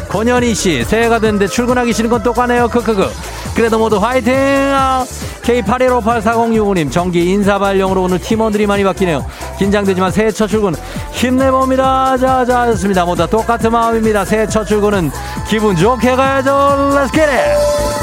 권현희 씨, 새해가 됐는데 출근하기 싫은 건 똑같네요. 크크크. 그래도 모두 화이팅! 아, K81584065님, 정기 인사 발령으로 오늘 팀원들이 많이 바뀌네요. 긴장되지만 새해 첫 출근 힘내봅니다. 자, 자, 좋습니다. 모두 다 똑같은 마음입니다. 새해 첫 출근은 기분 좋게 가야죠. Let's get it!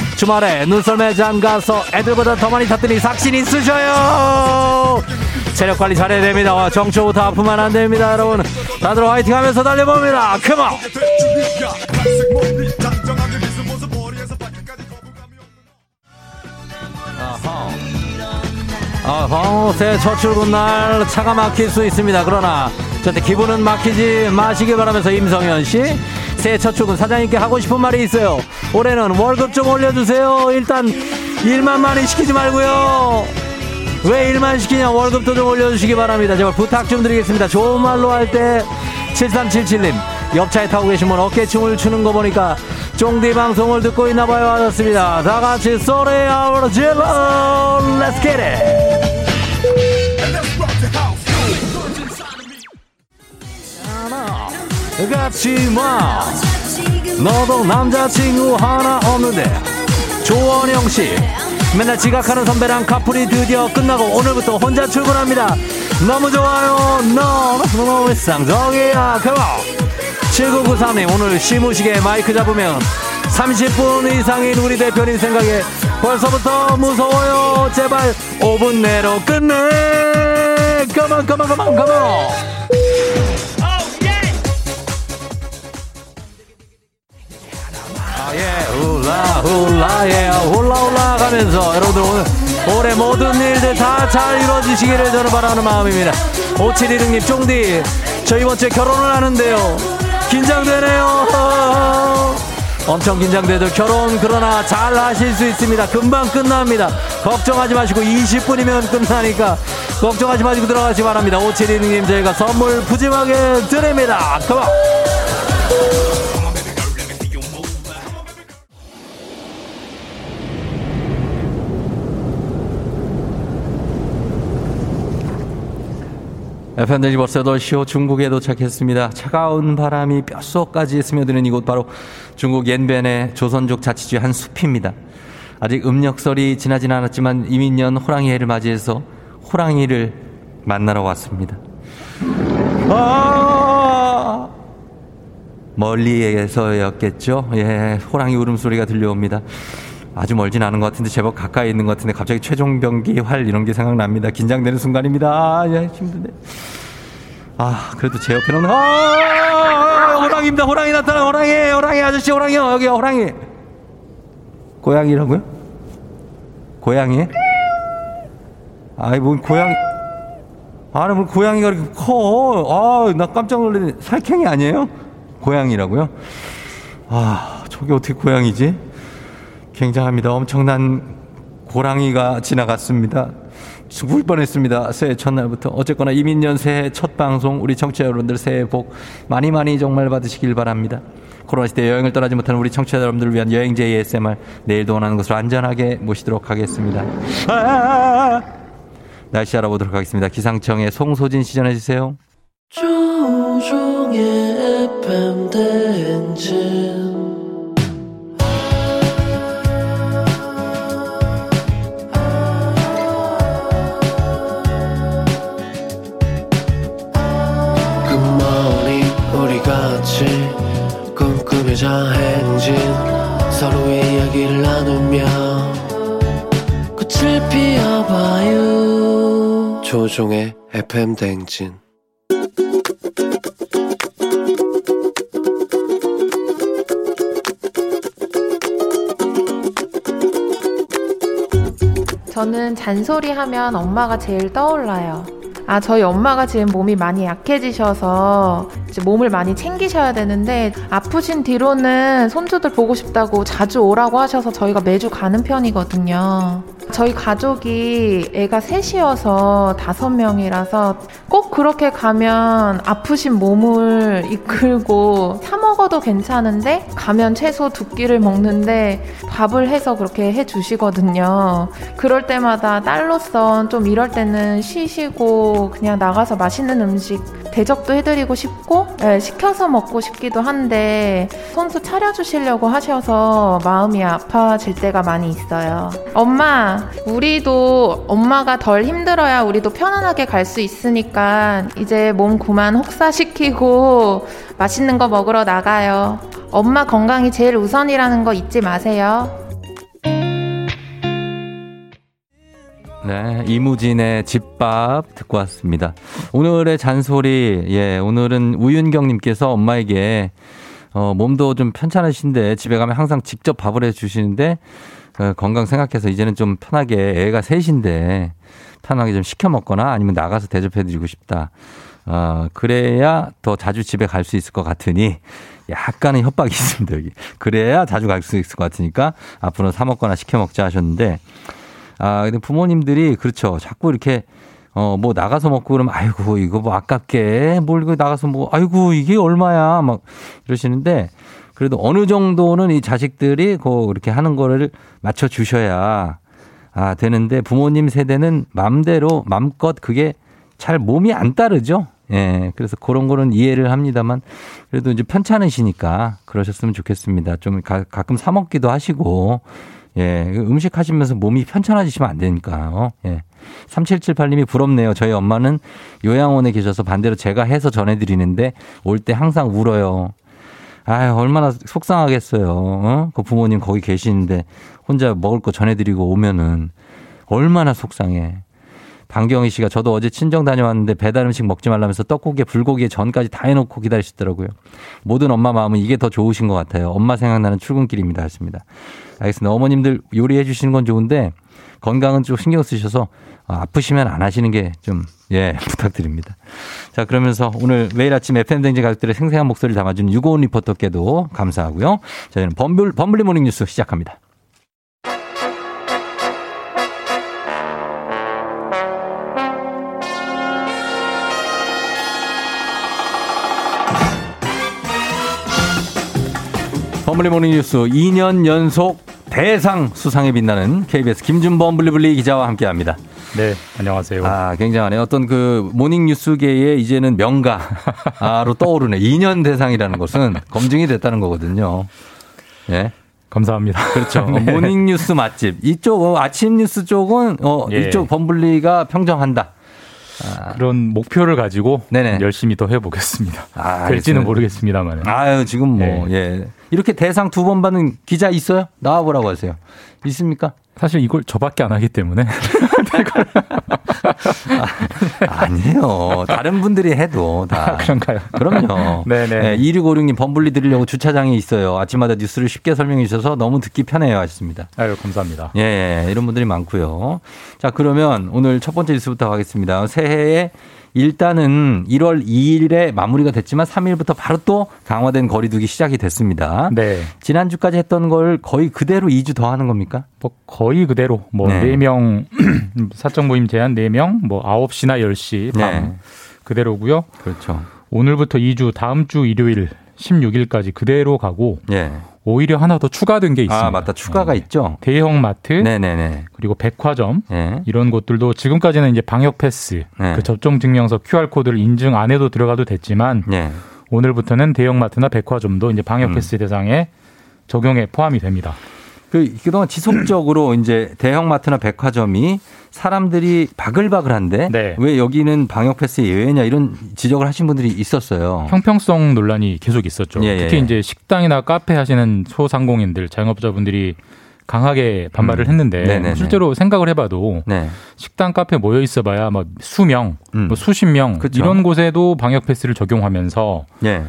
주말에 눈썰 매 장 가서 애들보다 더 많이 탔더니 삭신 있으셔요. 체력 관리 잘해야 됩니다. 정초부터 아프면 안 됩니다, 여러분. 다들 화이팅 하면서 달려봅니다. 컴온! 아하, 새해 첫 출근 날 차가 막힐 수 있습니다. 그러나 저한테 기분은 막히지 마시길 바라면서 임성현 씨 새해 첫 출근 사장님께 하고 싶은 말이 있어요. 올해는 월급 좀 올려주세요. 일단 일만 많이 시키지 말고요. 왜 일만 시키냐 월급도 좀 올려주시기 바랍니다. 제발 부탁 좀 드리겠습니다. 좋은 말로 할 때 7377님 옆차에 타고 계신 분 어깨춤을 추는 거 보니까 쫑디 방송을 듣고 있나 봐요 하셨습니다. 다 같이 소리 아우라 질러 Let's 같이 마 너도 남자친구 하나 없는데. 조원영 씨 맨날 지각하는 선배랑 카풀이 드디어 끝나고 오늘부터 혼자 출근합니다. 너무 좋아요. 너무 너무 쌍정이야 컴온 7993님 오늘 시무시게 마이크 잡으면 30분 이상인 우리 대표님 생각에 벌써부터 무서워요. 제발 5분 내로 끝내. 컴온 컴온 컴온 컴온 예, 훌라, 훌라, 예, 훌라, 훌라 가면서 여러분들 오늘 올해 모든 일들 다 잘 이루어지시기를 저는 바라는 마음입니다. 5716님, 쫑디, 저 이번 주에 결혼을 하는데요. 긴장되네요. 엄청 긴장돼도 결혼 그러나 잘 하실 수 있습니다. 금방 끝납니다. 걱정하지 마시고 20분이면 끝나니까 걱정하지 마시고 들어가시 기 바랍니다. 5716님 저희가 선물 푸짐하게 드립니다. 그만. FM대지 벌써 8시호 중국에 도착했습니다. 차가운 바람이 뼛속까지 스며드는 이곳 바로 중국 옌벤의 조선족 자치주의 한 숲입니다. 아직 음력설이 지나진 않았지만 이민년 호랑이 해를 맞이해서 호랑이를 만나러 왔습니다. 아! 멀리에서였겠죠? 예, 호랑이 울음소리가 들려옵니다. 아주 멀진 않은 것 같은데 제법 가까이 있는 것 같은데 갑자기 최종병기 활 이런 게 생각납니다. 긴장되는 순간입니다. 아, 예, 힘드네. 아, 그래도 제 옆에는 아, 호랑이입니다. 호랑이 나타나. 호랑이, 호랑이 아저씨, 호랑이요. 여기 호랑이. 고양이라고요? 고양이? 아이, 뭔 고양이. 아니, 뭐 고양이가 이렇게 커. 아, 나 깜짝 놀랐네. 살쾡이 아니에요? 고양이라고요? 아, 저게 어떻게 고양이지? 굉장합니다. 엄청난 고랑이가 지나갔습니다. 죽을 뻔했습니다. 새해 첫날부터. 어쨌거나 이민년 새해 첫 방송 우리 청취자 여러분들 새해 복 많이 많이 정말 받으시길 바랍니다. 코로나 시대 여행을 떠나지 못하는 우리 청취자 여러분들을 위한 여행제 ASMR 내일도 원하는 곳으로 안전하게 모시도록 하겠습니다. 아~ 날씨 알아보도록 하겠습니다. 기상청의 송소진 시 전해주세요. 조종의 FM 대행진 꿈꾸며자 행진 서로의 이야기를 나누며 꽃을 피워봐요. 조종의 FM 대행진. 저는 잔소리 하면 엄마가 제일 떠올라요. 아, 저희 엄마가 지금 몸이 많이 약해지셔서 이제 몸을 많이 챙기셔야 되는데 아프신 뒤로는 손주들 보고 싶다고 자주 오라고 하셔서 저희가 매주 가는 편이거든요. 저희 가족이 애가 셋이어서 다섯 명이라서 꼭 그렇게 가면 아프신 몸을 이끌고 사 먹어도 괜찮은데 가면 채소 두 끼를 먹는데 밥을 해서 그렇게 해 주시거든요. 그럴 때마다 딸로서 좀 이럴 때는 쉬시고 그냥 나가서 맛있는 음식 대접도 해드리고 싶고 예, 시켜서 먹고 싶기도 한데 손수 차려주시려고 하셔서 마음이 아파질 때가 많이 있어요. 엄마, 우리도 엄마가 덜 힘들어야 우리도 편안하게 갈 수 있으니까 이제 몸 그만 혹사시키고 맛있는 거 먹으러 나가요. 엄마 건강이 제일 우선이라는 거 잊지 마세요. 네, 이무진의 집밥 듣고 왔습니다. 오늘의 잔소리, 예, 오늘은 우윤경님께서 엄마에게 어, 몸도 좀 편찮으신데 집에 가면 항상 직접 밥을 해 주시는데 어, 건강 생각해서 이제는 좀 편하게 애가 셋인데 편하게 좀 시켜 먹거나 아니면 나가서 대접해 드리고 싶다. 어, 그래야 더 자주 집에 갈 수 있을 것 같으니 약간의 협박이 있습니다, 여기. 그래야 자주 갈 수 있을 것 같으니까 앞으로 사 먹거나 시켜 먹자 하셨는데 아, 근데 부모님들이 그렇죠. 자꾸 이렇게 어, 뭐 나가서 먹고 그러면 아이고, 이거 뭐 아깝게 뭘 이거 나가서 뭐 아이고, 이게 얼마야 막 이러시는데 그래도 어느 정도는 이 자식들이 그 그렇게 하는 거를 맞춰 주셔야 아, 되는데 부모님 세대는 맘대로 맘껏 그게 잘 몸이 안 따르죠. 예. 그래서 그런 거는 이해를 합니다만 그래도 이제 편찮으시니까 그러셨으면 좋겠습니다. 좀 가, 가끔 사 먹기도 하시고 예, 음식 하시면서 몸이 편찮아지시면 안 되니까요. 예. 3778님이 부럽네요. 저희 엄마는 요양원에 계셔서 반대로 제가 해서 전해드리는데 올 때 항상 울어요. 아유, 얼마나 속상하겠어요. 어? 그 부모님 거기 계시는데 혼자 먹을 거 전해드리고 오면은 얼마나 속상해. 방경희 씨가 저도 어제 친정 다녀왔는데 배달 음식 먹지 말라면서 떡국에 불고기에 전까지 다 해놓고 기다리시더라고요. 모든 엄마 마음은 이게 더 좋으신 것 같아요. 엄마 생각나는 출근길입니다. 했습니다. 알겠습니다. 어머님들 요리해 주시는 건 좋은데 건강은 좀 신경 쓰셔서 아프시면 안 하시는 게 좀, 예, 부탁드립니다. 자, 그러면서 오늘 매일 아침 FM댕지 가족들의 생생한 목소리를 담아주는 유고원 리포터께도 감사하고요. 저희는 범블, 범블리 모닝 뉴스 시작합니다. 범블리 모닝 뉴스 2년 연속 대상 수상에 빛나는 KBS 김준범 블리블리 기자와 함께합니다. 네, 안녕하세요. 아, 굉장하네요. 어떤 그 모닝 뉴스계의 이제는 명가로 떠오르네. 2년 대상이라는 것은 검증이 됐다는 거거든요. 예. 감사합니다. 그렇죠. 네. 모닝 뉴스 맛집. 이쪽 어, 아침 뉴스 쪽은 어, 예. 이쪽 범블리가 평정한다. 아. 그런 목표를 가지고 네네. 열심히 더 해보겠습니다. 아, 될지는 모르겠습니다만. 아유 지금 뭐 예. 예. 이렇게 대상 두 번 받는 기자 있어요? 나와보라고 하세요. 있습니까? 사실 이걸 저밖에 안 하기 때문에. 아니에요 다른 분들이 해도 다. 아, 그런가요? 그럼요. 네네. 네, 2656님 범블리 드리려고 주차장에 있어요. 아침마다 뉴스를 쉽게 설명해 주셔서 너무 듣기 편해요. 하셨습니다. 아유, 감사합니다. 예, 예, 이런 분들이 많고요. 자, 그러면 오늘 첫 번째 뉴스부터 가겠습니다. 새해에 일단은 1월 2일에 마무리가 됐지만 3일부터 바로 또 강화된 거리두기 시작이 됐습니다. 네. 지난주까지 했던 걸 거의 그대로 2주 더 하는 겁니까? 뭐 거의 그대로 뭐 네. 4명 사적 모임 제한 4명 뭐 9시나 10시 밤 네. 그대로고요. 그렇죠. 오늘부터 2주 다음 주 일요일 16일까지 그대로 가고 예. 오히려 하나 더 추가된 게 있습니다. 아, 맞다. 추가가 있죠. 대형 마트 네네네. 그리고 백화점 예. 이런 곳들도 지금까지는 이제 방역 패스 네. 그 접종 증명서 QR 코드를 인증 안 해도 들어가도 됐지만 예. 오늘부터는 대형 마트나 백화점도 이제 음. 방역 패스 대상에 적용에 포함이 됩니다. 그 그동안 지속적으로 이제 대형마트나 백화점이 사람들이 바글바글한데 네. 왜 여기는 방역 패스 예외냐 이런 지적을 하신 분들이 있었어요. 형평성 논란이 계속 있었죠. 예, 특히 예. 이제 식당이나 카페 하시는 소상공인들, 자영업자분들이 강하게 반발을 음. 했는데 네네네. 실제로 생각을 해봐도 네. 식당 카페 모여 있어봐야 뭐 수명, 음. 뭐 수십 명 그쵸. 이런 곳에도 방역 패스를 적용하면서 예.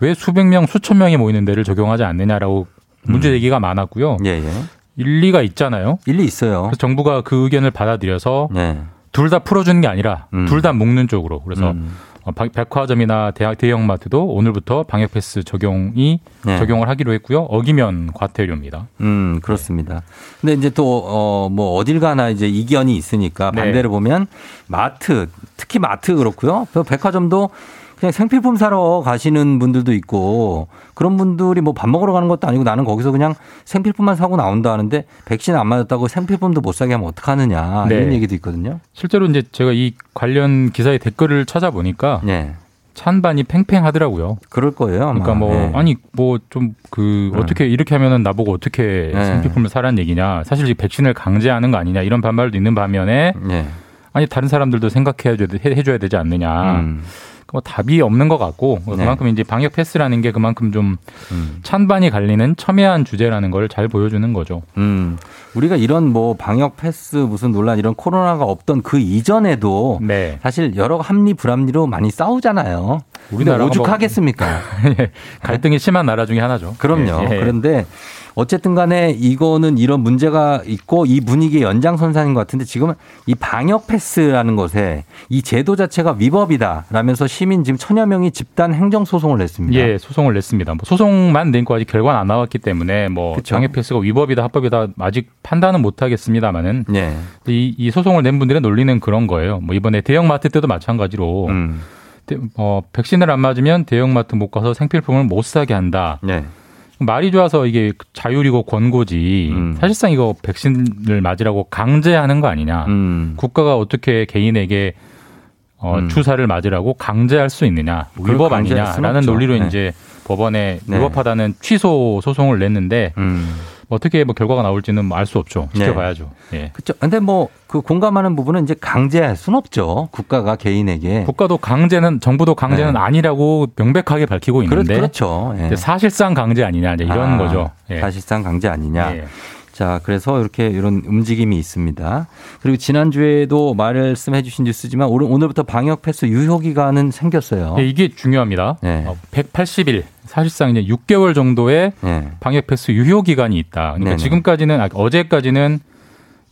왜 수백 명, 수천 명이 모이는 데를 적용하지 않느냐라고 문제 제기가 많았고요. 음. 예, 예. 일리가 있잖아요. 일리 있어요. 그래서 정부가 그 의견을 받아들여서 네. 둘다 풀어주는 게 아니라 음. 둘다 묶는 쪽으로 그래서 음. 어, 바- 백화점이나 대학 대형마트도 오늘부터 방역 패스 적용이 네. 적용을 하기로 했고요. 어기면 과태료입니다. 음, 그렇습니다. 근데 이제 또, 어, 뭐, 어딜 가나 이제 이견이 있으니까 네. 반대로 보면 마트, 특히 마트 그렇고요. 또 백화점도 그냥 생필품 사러 가시는 분들도 있고 그런 분들이 뭐 밥 먹으러 가는 것도 아니고 나는 거기서 그냥 생필품만 사고 나온다 하는데 백신 안 맞았다고 생필품도 못 사게 하면 어떡하느냐 네. 이런 얘기도 있거든요. 실제로 이제 제가 이 관련 기사의 댓글을 찾아보니까 네. 찬반이 팽팽하더라고요. 그럴 거예요. 아마. 그러니까 뭐 네. 아니 뭐 좀그 네. 어떻게 이렇게 하면은 나보고 어떻게 네. 생필품을 사라는 얘기냐. 사실 이 백신을 강제하는 거 아니냐 이런 반발도 있는 반면에 네. 아니 다른 사람들도 생각해 줘야 해줘야 되지 않느냐. 음. 뭐 답이 없는 것 같고 네. 그만큼 이제 방역 패스라는 게 그만큼 좀 음. 찬반이 갈리는 첨예한 주제라는 걸 잘 보여주는 거죠. 음, 우리가 이런 뭐 방역 패스 무슨 논란 이런 코로나가 없던 그 이전에도 네. 사실 여러 합리 불합리로 많이 싸우잖아요. 우리가 우리나라가 오죽하겠습니까? 갈등이 심한 나라 중에 하나죠. 그럼요. 예, 예. 그런데 어쨌든 간에 이거는 이런 문제가 있고 이 분위기의 연장선상인 것 같은데 지금은 이 방역 패스라는 것에 이 제도 자체가 위법이다라면서 시민 지금 천여 명이 집단 행정 소송을 냈습니다. 예, 소송을 냈습니다. 뭐 소송만 낸 거 아직 결과는 안 나왔기 때문에 뭐 그쵸. 방역 패스가 위법이다 합법이다 아직 판단은 못 하겠습니다만은 예. 이, 이 소송을 낸 분들의 논리는 그런 거예요. 뭐 이번에 대형 마트 때도 마찬가지로 음. 대- 어, 백신을 안 맞으면 대형 마트 못 가서 생필품을 못 사게 한다. 네. 말이 좋아서 이게 자율이고 권고지. 음. 사실상 이거 백신을 맞으라고 강제하는 거 아니냐. 음. 국가가 어떻게 개인에게 어, 음. 주사를 맞으라고 강제할 수 있느냐. 그걸 위법 아니냐라는. 논리로 네. 이제 법원에 네. 위법하다는 취소 소송을 냈는데 음. 어떻게 뭐 결과가 나올지는 알 수 없죠. 네. 지켜봐야죠. 예. 그렇죠. 근데 뭐 그 공감하는 부분은 이제 강제할 수는 없죠. 국가가 개인에게. 국가도 강제는 정부도 강제는 네. 아니라고 명백하게 밝히고 있는데 그렇죠. 예. 사실상 강제 아니냐 이제 이런 아, 거죠. 예. 사실상 강제 아니냐. 예. 자, 그래서 이렇게 이런 움직임이 있습니다. 그리고 지난주에도 말씀해 주신 뉴스지만 오늘, 오늘부터 방역 패스 유효 기간은 생겼어요. 예, 이게 중요합니다. 네. 어, 180일 사실상 이제 6개월 정도의 네. 방역 패스 유효 기간이 있다. 그러니까 네네. 지금까지는 아, 어제까지는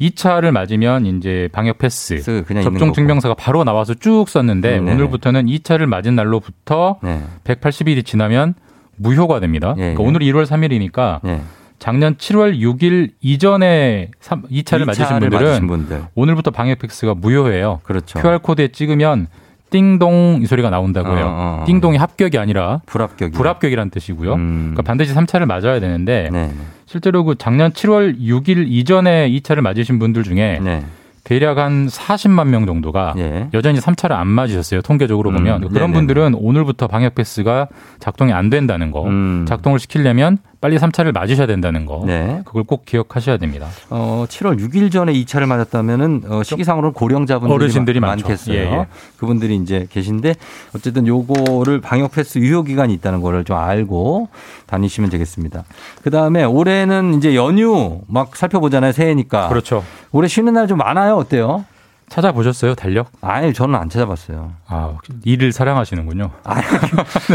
2차를 맞으면 이제 방역 패스 접종. 증명서가 바로 나와서 쭉 썼는데 음, 네네. 오늘부터는 2차를 맞은 날로부터 네. 180일이 지나면 무효가 됩니다. 예, 그러니까 예. 오늘 1월 3일이니까 네. 작년 7월 6일 이전에 3, 2차를 맞으신 분들은 맞으신 분들. 오늘부터 방역 패스가 무효예요. 그렇죠. QR 코드에 찍으면 띵동 이 소리가 나온다고 해요. 어, 어, 어. 띵동이 합격이 아니라 불합격이. 불합격이라는 뜻이고요. 음. 그러니까 반드시 3차를 맞아야 되는데 네. 실제로 그 작년 7월 6일 이전에 2차를 맞으신 분들 중에 네. 대략 한 40만 명 정도가 예. 여전히 3차를 안 맞으셨어요. 통계적으로 음, 보면. 그런 네네네. 분들은 오늘부터 방역 패스가 작동이 안 된다는 거. 음. 작동을 시키려면 빨리 3차를 맞으셔야 된다는 거. 네. 그걸 꼭 기억하셔야 됩니다. 어, 7월 6일 전에 2차를 맞았다면은 어, 시기상으로는 고령자분들이 어르신들이 많-. 많겠어요. 예, 예. 그분들이 이제 계신데 어쨌든 요거를 방역 패스 유효 기간이 있다는 거를 좀 알고 다니시면 되겠습니다. 그다음에 올해는 이제 연휴 막 살펴보잖아요. 새해니까. 그렇죠. 올해 쉬는 날 좀 많아요. 어때요? 찾아보셨어요? 달력? 아니, 저는 안 찾아봤어요. 아, 일을 사랑하시는군요. 아니,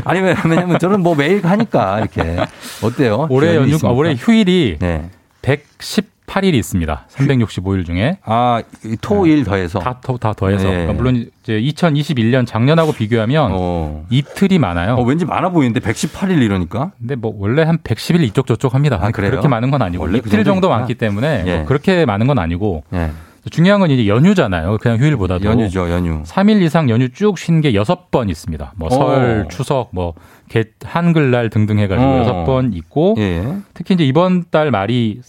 아니 왜냐면 저는 뭐 매일 가니까 이렇게 어때요? 올해 연휴, 아, 있습니까? 올해 휴일이 네. 368일이 있습니다. 365일 중에. 아, 토일 더해서 다, 더, 다 더해서. 네. 그러니까 물론 이제 2021년 작년하고 비교하면 어. 이틀이 많아요. 어, 왠지 많아 보이는데 118일 이러니까. 근데 뭐 원래 한 110일 이쪽 저쪽 합니다. 아, 그래요? 그렇게 많은 건 아니고 원래 그 이틀 정도 정도니까. 많기 때문에 예. 뭐 그렇게 많은 건 아니고 예. 중요한 건 이제 연휴잖아요. 그냥 휴일보다도 연휴죠, 연휴. 3일 이상 연휴 쭉 쉰 게 6번 있습니다. 뭐 어. 설, 추석, 뭐 개- 한글날 등등 해가지고 어. 여섯 번 있고 예. 특히 이제 이번 달 말이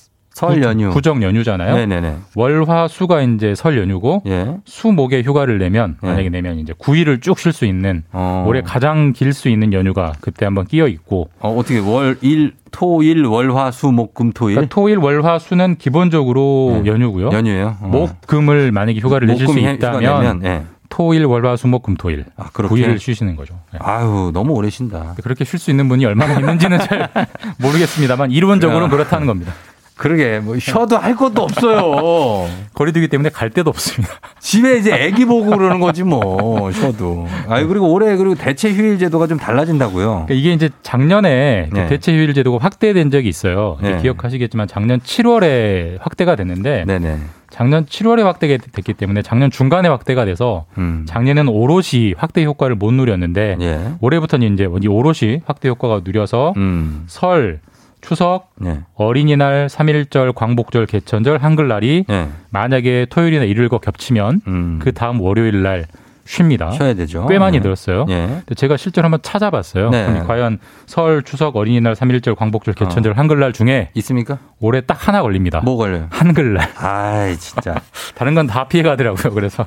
설 구- 연휴. 구정 연휴잖아요. 네네네. 월화 수가 이제 설 연휴고 예. 수목에 휴가를 내면 예. 만약에 내면 이제 9일을 쭉 쉴 수 있는 어. 올해 가장 길 수 있는 연휴가 그때 한번 끼어 있고 어, 어떻게 월, 일, 토, 일, 월, 화, 수, 목, 금, 토, 일? 그러니까 토일 월화 수는 기본적으로 연휴고요. 연휴예요. 어. 목 금을 만약에 휴가를 내실 수 있다면 예. 토일 월화 수목 금 토일 그렇게? 9일을 쉬시는 거죠. 예. 아유, 너무 오래 쉰다. 그렇게 쉴 수 있는 분이 얼마나 있는지는 잘 모르겠습니다만 이론적으로는 야. 그렇다는 겁니다. 그러게, 뭐, 쉬어도 할 것도 없어요. 거리두기 때문에 갈 데도 없습니다. 집에 이제 애기 보고 그러는 거지 뭐, 쉬어도. 아유, 그리고 올해, 그리고 대체 휴일 제도가 좀 달라진다고요. 그러니까 이게 이제 작년에 그 네. 대체 휴일 제도가 확대된 적이 있어요. 네. 기억하시겠지만 작년 7월에 확대가 됐는데 네네. 작년 7월에 확대가 됐기 때문에 작년 중간에 확대가 돼서 음. 작년에는 오롯이 확대 효과를 못 누렸는데 예. 올해부터는 이제 이 오롯이 확대 효과가 누려서 음. 설, 추석, 네. 어린이날, 3.1절, 광복절, 개천절, 한글날이 네. 만약에 토요일이나 일요일과 겹치면 음. 그 다음 월요일 날 쉽니다. 쉬어야 되죠. 꽤 많이 네. 늘었어요. 예. 근데 제가 실제로 한번 찾아봤어요. 네. 과연 설, 추석, 어린이날, 3.1절, 광복절, 개천절, 어. 한글날 중에 있습니까? 올해 딱 하나 걸립니다. 뭐 걸려요? 한글날. 아이, 진짜. 다른 건 다 피해가더라고요. 그래서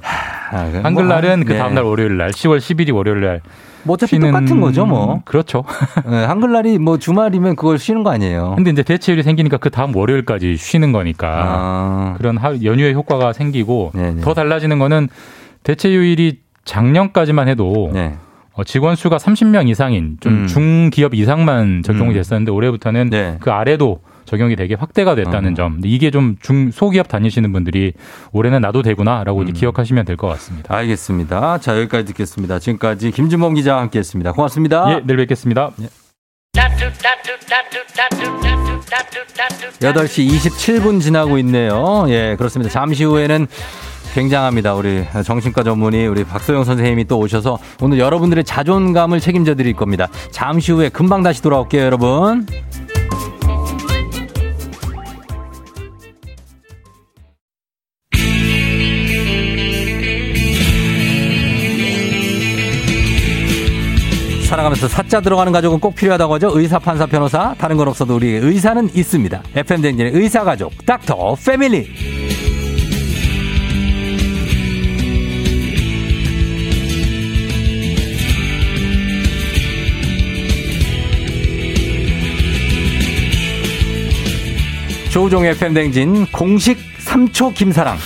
아, 그래? 한글날은 뭐, 그 네. 다음 날 월요일 날, 10월 10일이 월요일 날. 뭐 어차피 쉬는- 똑같은 거죠, 뭐. 그렇죠. 네, 한글날이 뭐 주말이면 그걸 쉬는 거 아니에요. 근데 이제 대체율이 생기니까 그 다음 월요일까지 쉬는 거니까 아. 그런 하- 연휴의 효과가 생기고 네네. 더 달라지는 거는 대체휴일이 작년까지만 해도 네. 어, 직원 수가 30명 이상인 좀 음. 중기업 이상만 적용이 음. 됐었는데 올해부터는 네. 그 아래도 적용이 되게 확대가 됐다는 어. 점. 이게 좀 중 소기업 다니시는 분들이 올해는 나도 되구나라고 음. 이제 기억하시면 될 것 같습니다. 알겠습니다. 자, 여기까지 듣겠습니다. 지금까지 김준범 기자와 함께 했습니다. 고맙습니다. 예, 내일 뵙겠습니다. 8시 27분 지나고 있네요. 예, 그렇습니다. 잠시 후에는 굉장합니다. 우리 정신과 전문의 우리 박소영 선생님이 또 오셔서 오늘 여러분들의 자존감을 책임져 드릴 겁니다. 잠시 후에 금방 다시 돌아올게요, 여러분. 살아가면서 사자 들어가는 가족은 꼭 필요하다고 하죠. 의사, 판사, 변호사. 다른 건 없어도 우리 의사는 있습니다. FM 댕진의 의사 가족, 닥터 패밀리. 조우종의 FM 댕진 공식 3초 김사랑.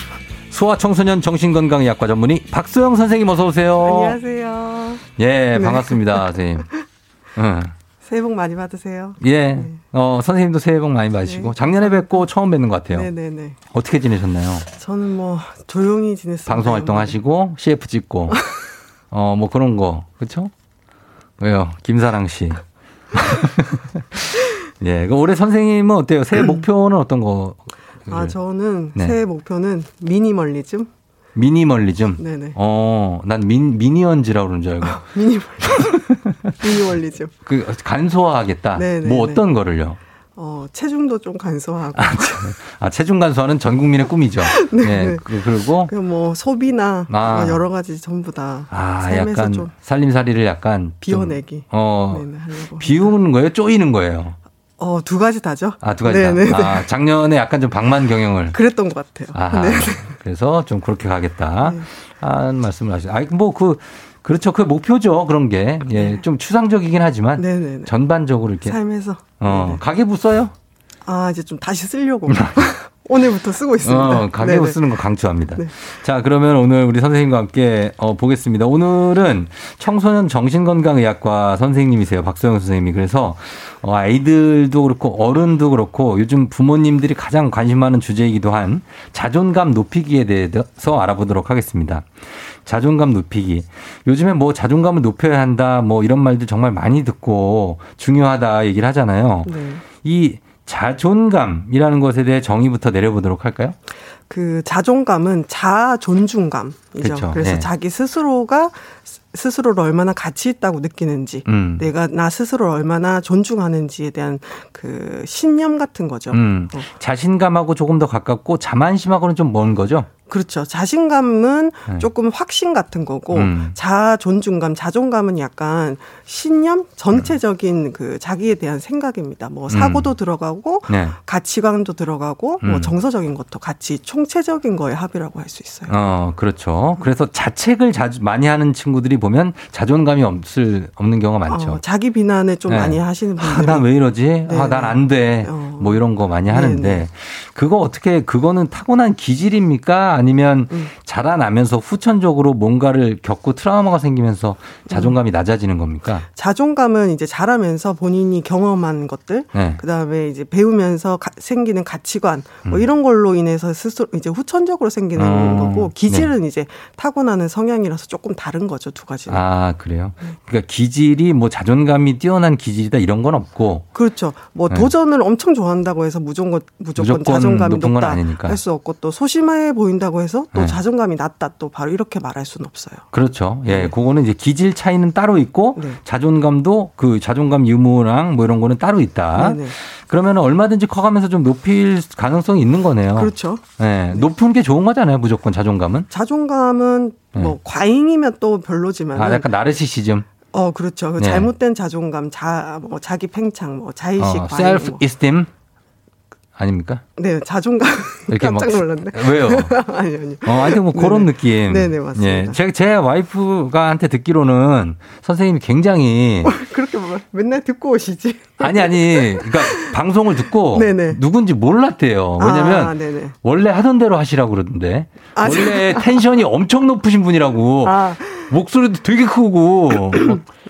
소아청소년 정신건강의학과 전문의 박소영 선생님 어서 오세요. 안녕하세요. 예, 네. 반갑습니다, 선생님. 응. 새해 복 많이 받으세요. 예, 어, 선생님도 새해 복 많이 받으시고, 작년에 뵙고 처음 뵙는 것 같아요. 네 네 네. 어떻게 지내셨나요? 저는 뭐 조용히 지냈습니다. 방송 활동하시고, CF 찍고, 어, 뭐 그런 거, 그쵸? 왜요? 김사랑 씨. 예, 그 올해 선생님은 어때요? 새해 목표는 어떤 거? 아 저는 네. 새해 목표는 미니멀리즘. 미니멀리즘? 네네. 어, 난 민, 미니언즈라고 그러는 줄 알고. 미니멀리즘. 미니멀리즘. 그, 간소화하겠다. 네네네. 뭐 어떤 거를요? 어 체중도 좀 간소하고. 아, 체중 간소화는 전 국민의 꿈이죠. 네. 예, 그- 그리고 그뭐 소비나 아. 뭐 여러 가지 전부 다 아, 약간 좀 살림살이를 약간 좀, 비워내기. 어, 네네, 하려고. 비우는 거예요? 쪼이는 거예요? 어 두 가지 다죠. 아, 두 가지 다. 네네네. 아, 작년에 약간 좀 방만 경영을. 그랬던 것 같아요. 네. 그래서 좀 그렇게 가겠다. 하는 말씀을 하시죠. 아, 뭐 그, 그렇죠. 그 목표죠. 그런 게. 예, 좀 추상적이긴 하지만. 네네네. 전반적으로 이렇게. 삶에서. 어, 가계부 써요? 아 이제 좀 다시 쓰려고 오늘부터 쓰고 있습니다. 어, 가계부 네네. 쓰는 거 강추합니다. 네. 자, 그러면 오늘 우리 선생님과 함께 어, 보겠습니다. 오늘은 청소년 정신건강의학과 선생님이세요. 박소영 선생님이. 그래서 어, 아이들도 그렇고 어른도 그렇고 요즘 부모님들이 가장 관심 많은 주제이기도 한 자존감 높이기에 대해서 알아보도록 하겠습니다. 자존감 높이기. 요즘에 뭐 자존감을 높여야 한다 뭐 이런 말들 정말 많이 듣고 중요하다 얘기를 하잖아요. 네. 이 자존감이라는 것에 대해 정의부터 내려보도록 할까요? 그 자존감은 자존중감이죠. 그렇죠. 그래서 네. 자기 스스로가 스- 스스로를 얼마나 가치 있다고 느끼는지, 음. 내가 나 스스로를 얼마나 존중하는지에 대한 그 신념 같은 거죠. 음, 어. 자신감하고 조금 더 가깝고 자만심하고는 좀 먼 거죠? 그렇죠. 자신감은 네. 조금 확신 같은 거고 음. 자 존중감, 자존감은 약간 신념 전체적인 그 자기에 대한 생각입니다. 뭐 사고도 들어가고 네. 가치관도 들어가고 뭐 음. 정서적인 것도 같이 총체적인 거의 합이라고 할 수 있어요. 어, 그렇죠. 그래서 자책을 자주 많이 하는 친구들이 보면 자존감이 없을, 없는 경우가 많죠. 어, 자기 비난을 좀 네. 많이 하시는 아, 분들이 난왜 이러지? 네, 아, 난 안 돼. 어. 뭐 이런 거 많이 하는데. 네, 그거 어떻게, 그거는 타고난 기질입니까? 아니면 음. 자라나면서 후천적으로 뭔가를 겪고 트라우마가 생기면서 음. 자존감이 낮아지는 겁니까? 자존감은 이제 자라면서 본인이 경험한 것들, 네. 그다음에 이제 배우면서 가- 생기는 가치관, 뭐 음. 이런 걸로 인해서 스스로 이제 후천적으로 생기는 어, 거고 기질은 이제 타고나는 성향이라서 조금 다른 거죠 두 가지는. 아, 그래요? 그러니까 기질이 뭐 자존감이 뛰어난 기질이다 이런 건 없고. 그렇죠. 뭐 네. 도전을 엄청 좋아한다고 해서 무조건 무조건, 무조건 자존감이 높다. 할 수 없고 또 소심해 보인다고 해서 또 네. 자존감이 낮다 또 바로 이렇게 말할 수는 없어요. 그렇죠. 예, 네. 그거는 이제 기질 차이는 따로 있고 자존감도 그 자존감 유무랑 뭐 이런 거는 따로 있다. 네네. 그러면 얼마든지 커가면서 좀 높일 가능성이 있는 거네요. 그렇죠. 예, 높은 게 좋은 거잖아요, 무조건 자존감은. 자존감은 네. 뭐 과잉이면 또 별로지만 아, 약간 나르시시즘. 어 그렇죠. 그 네. 잘못된 자존감, 자 뭐 자기 팽창, 뭐 자의식, 어, 과잉, 셀프 뭐. 이스템 아닙니까? 네 자존감 이렇게 막 깜짝 놀랐네. 왜요? 아니 아니. 어, 하여튼 뭐 그런 네네. 느낌. 네 네, 맞습니다. 예. 제, 제 와이프가 한테 듣기로는 선생님이 굉장히 그렇게 뭐 맨날 듣고 오시지. 아니 아니 그러니까 방송을 듣고 네네. 누군지 몰랐대요. 왜냐면 아, 네네. 원래 하던 대로 하시라고 그러던데. 아, 원래 텐션이 엄청 높으신 분이라고. 아. 목소리도 되게 크고 막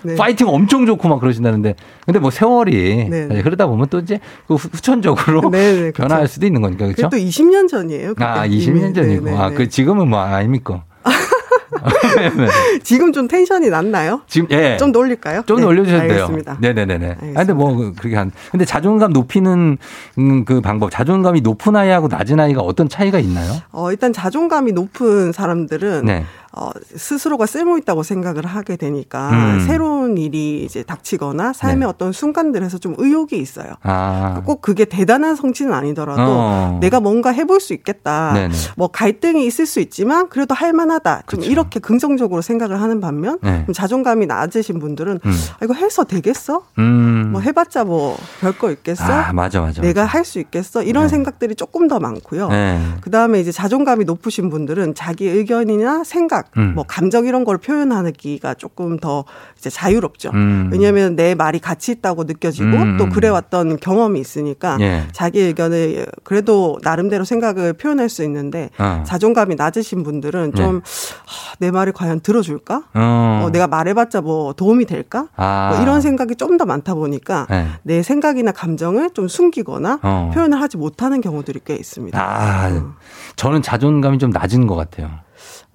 네. 파이팅 엄청 좋고 막 그러신다는데 근데 뭐 세월이 네. 사실 그러다 보면 또 이제 그 후- 후천적으로 네, 네, 변할 수도 있는 거니까 그렇죠? 또 20년 전이에요. 아, 이미. 20년 전이고. 네네, 아, 네. 그 지금은 뭐 아닙니까? 지금 좀 텐션이 낮나요? 지금 예. 좀 놀릴까요? 좀 네, 올려주셔도 돼요. 알겠습니다. 네네네네. 아, 근데 뭐, 그- 그렇게 한, 근데 자존감 높이는 음, 그 방법, 자존감이 높은 아이하고 낮은 아이가 어떤 차이가 있나요? 어, 일단 자존감이 높은 사람들은 네. 어, 스스로가 쓸모 있다고 생각을 하게 되니까 음. 새로운 일이 이제 닥치거나 삶의 네. 어떤 순간들에서 좀 의욕이 있어요. 아. 꼭 그게 대단한 성취는 아니더라도 어. 내가 뭔가 해볼 수 있겠다. 네네. 뭐 갈등이 있을 수 있지만 그래도 할 만하다. 좀 이렇게 긍정적으로 생각을 하는 반면 네. 좀 자존감이 낮으신 분들은 음. 아, 이거 해서 되겠어? 음. 뭐 해봤자 뭐 별거 있겠어? 아, 맞아, 맞아. 내가 할 수 있겠어? 이런 네. 생각들이 조금 더 많고요. 네. 그 다음에 이제 자존감이 높으신 분들은 자기 의견이나 생각, 음. 뭐 감정 이런 걸 표현하기가 조금 더 이제 자유롭죠. 음. 왜냐하면 내 말이 가치 있다고 느껴지고 음. 또 그래왔던 경험이 있으니까 예. 자기 의견을 그래도 나름대로 생각을 표현할 수 있는데 어. 자존감이 낮으신 분들은 좀 하, 내 말이 과연 들어줄까? 어. 어, 내가 말해봤자 뭐 도움이 될까? 아. 뭐 이런 생각이 좀 더 많다 보니까 네. 내 생각이나 감정을 좀 숨기거나 어. 표현을 하지 못하는 경우들이 꽤 있습니다. 아, 저는 자존감이 좀 낮은 것 같아요.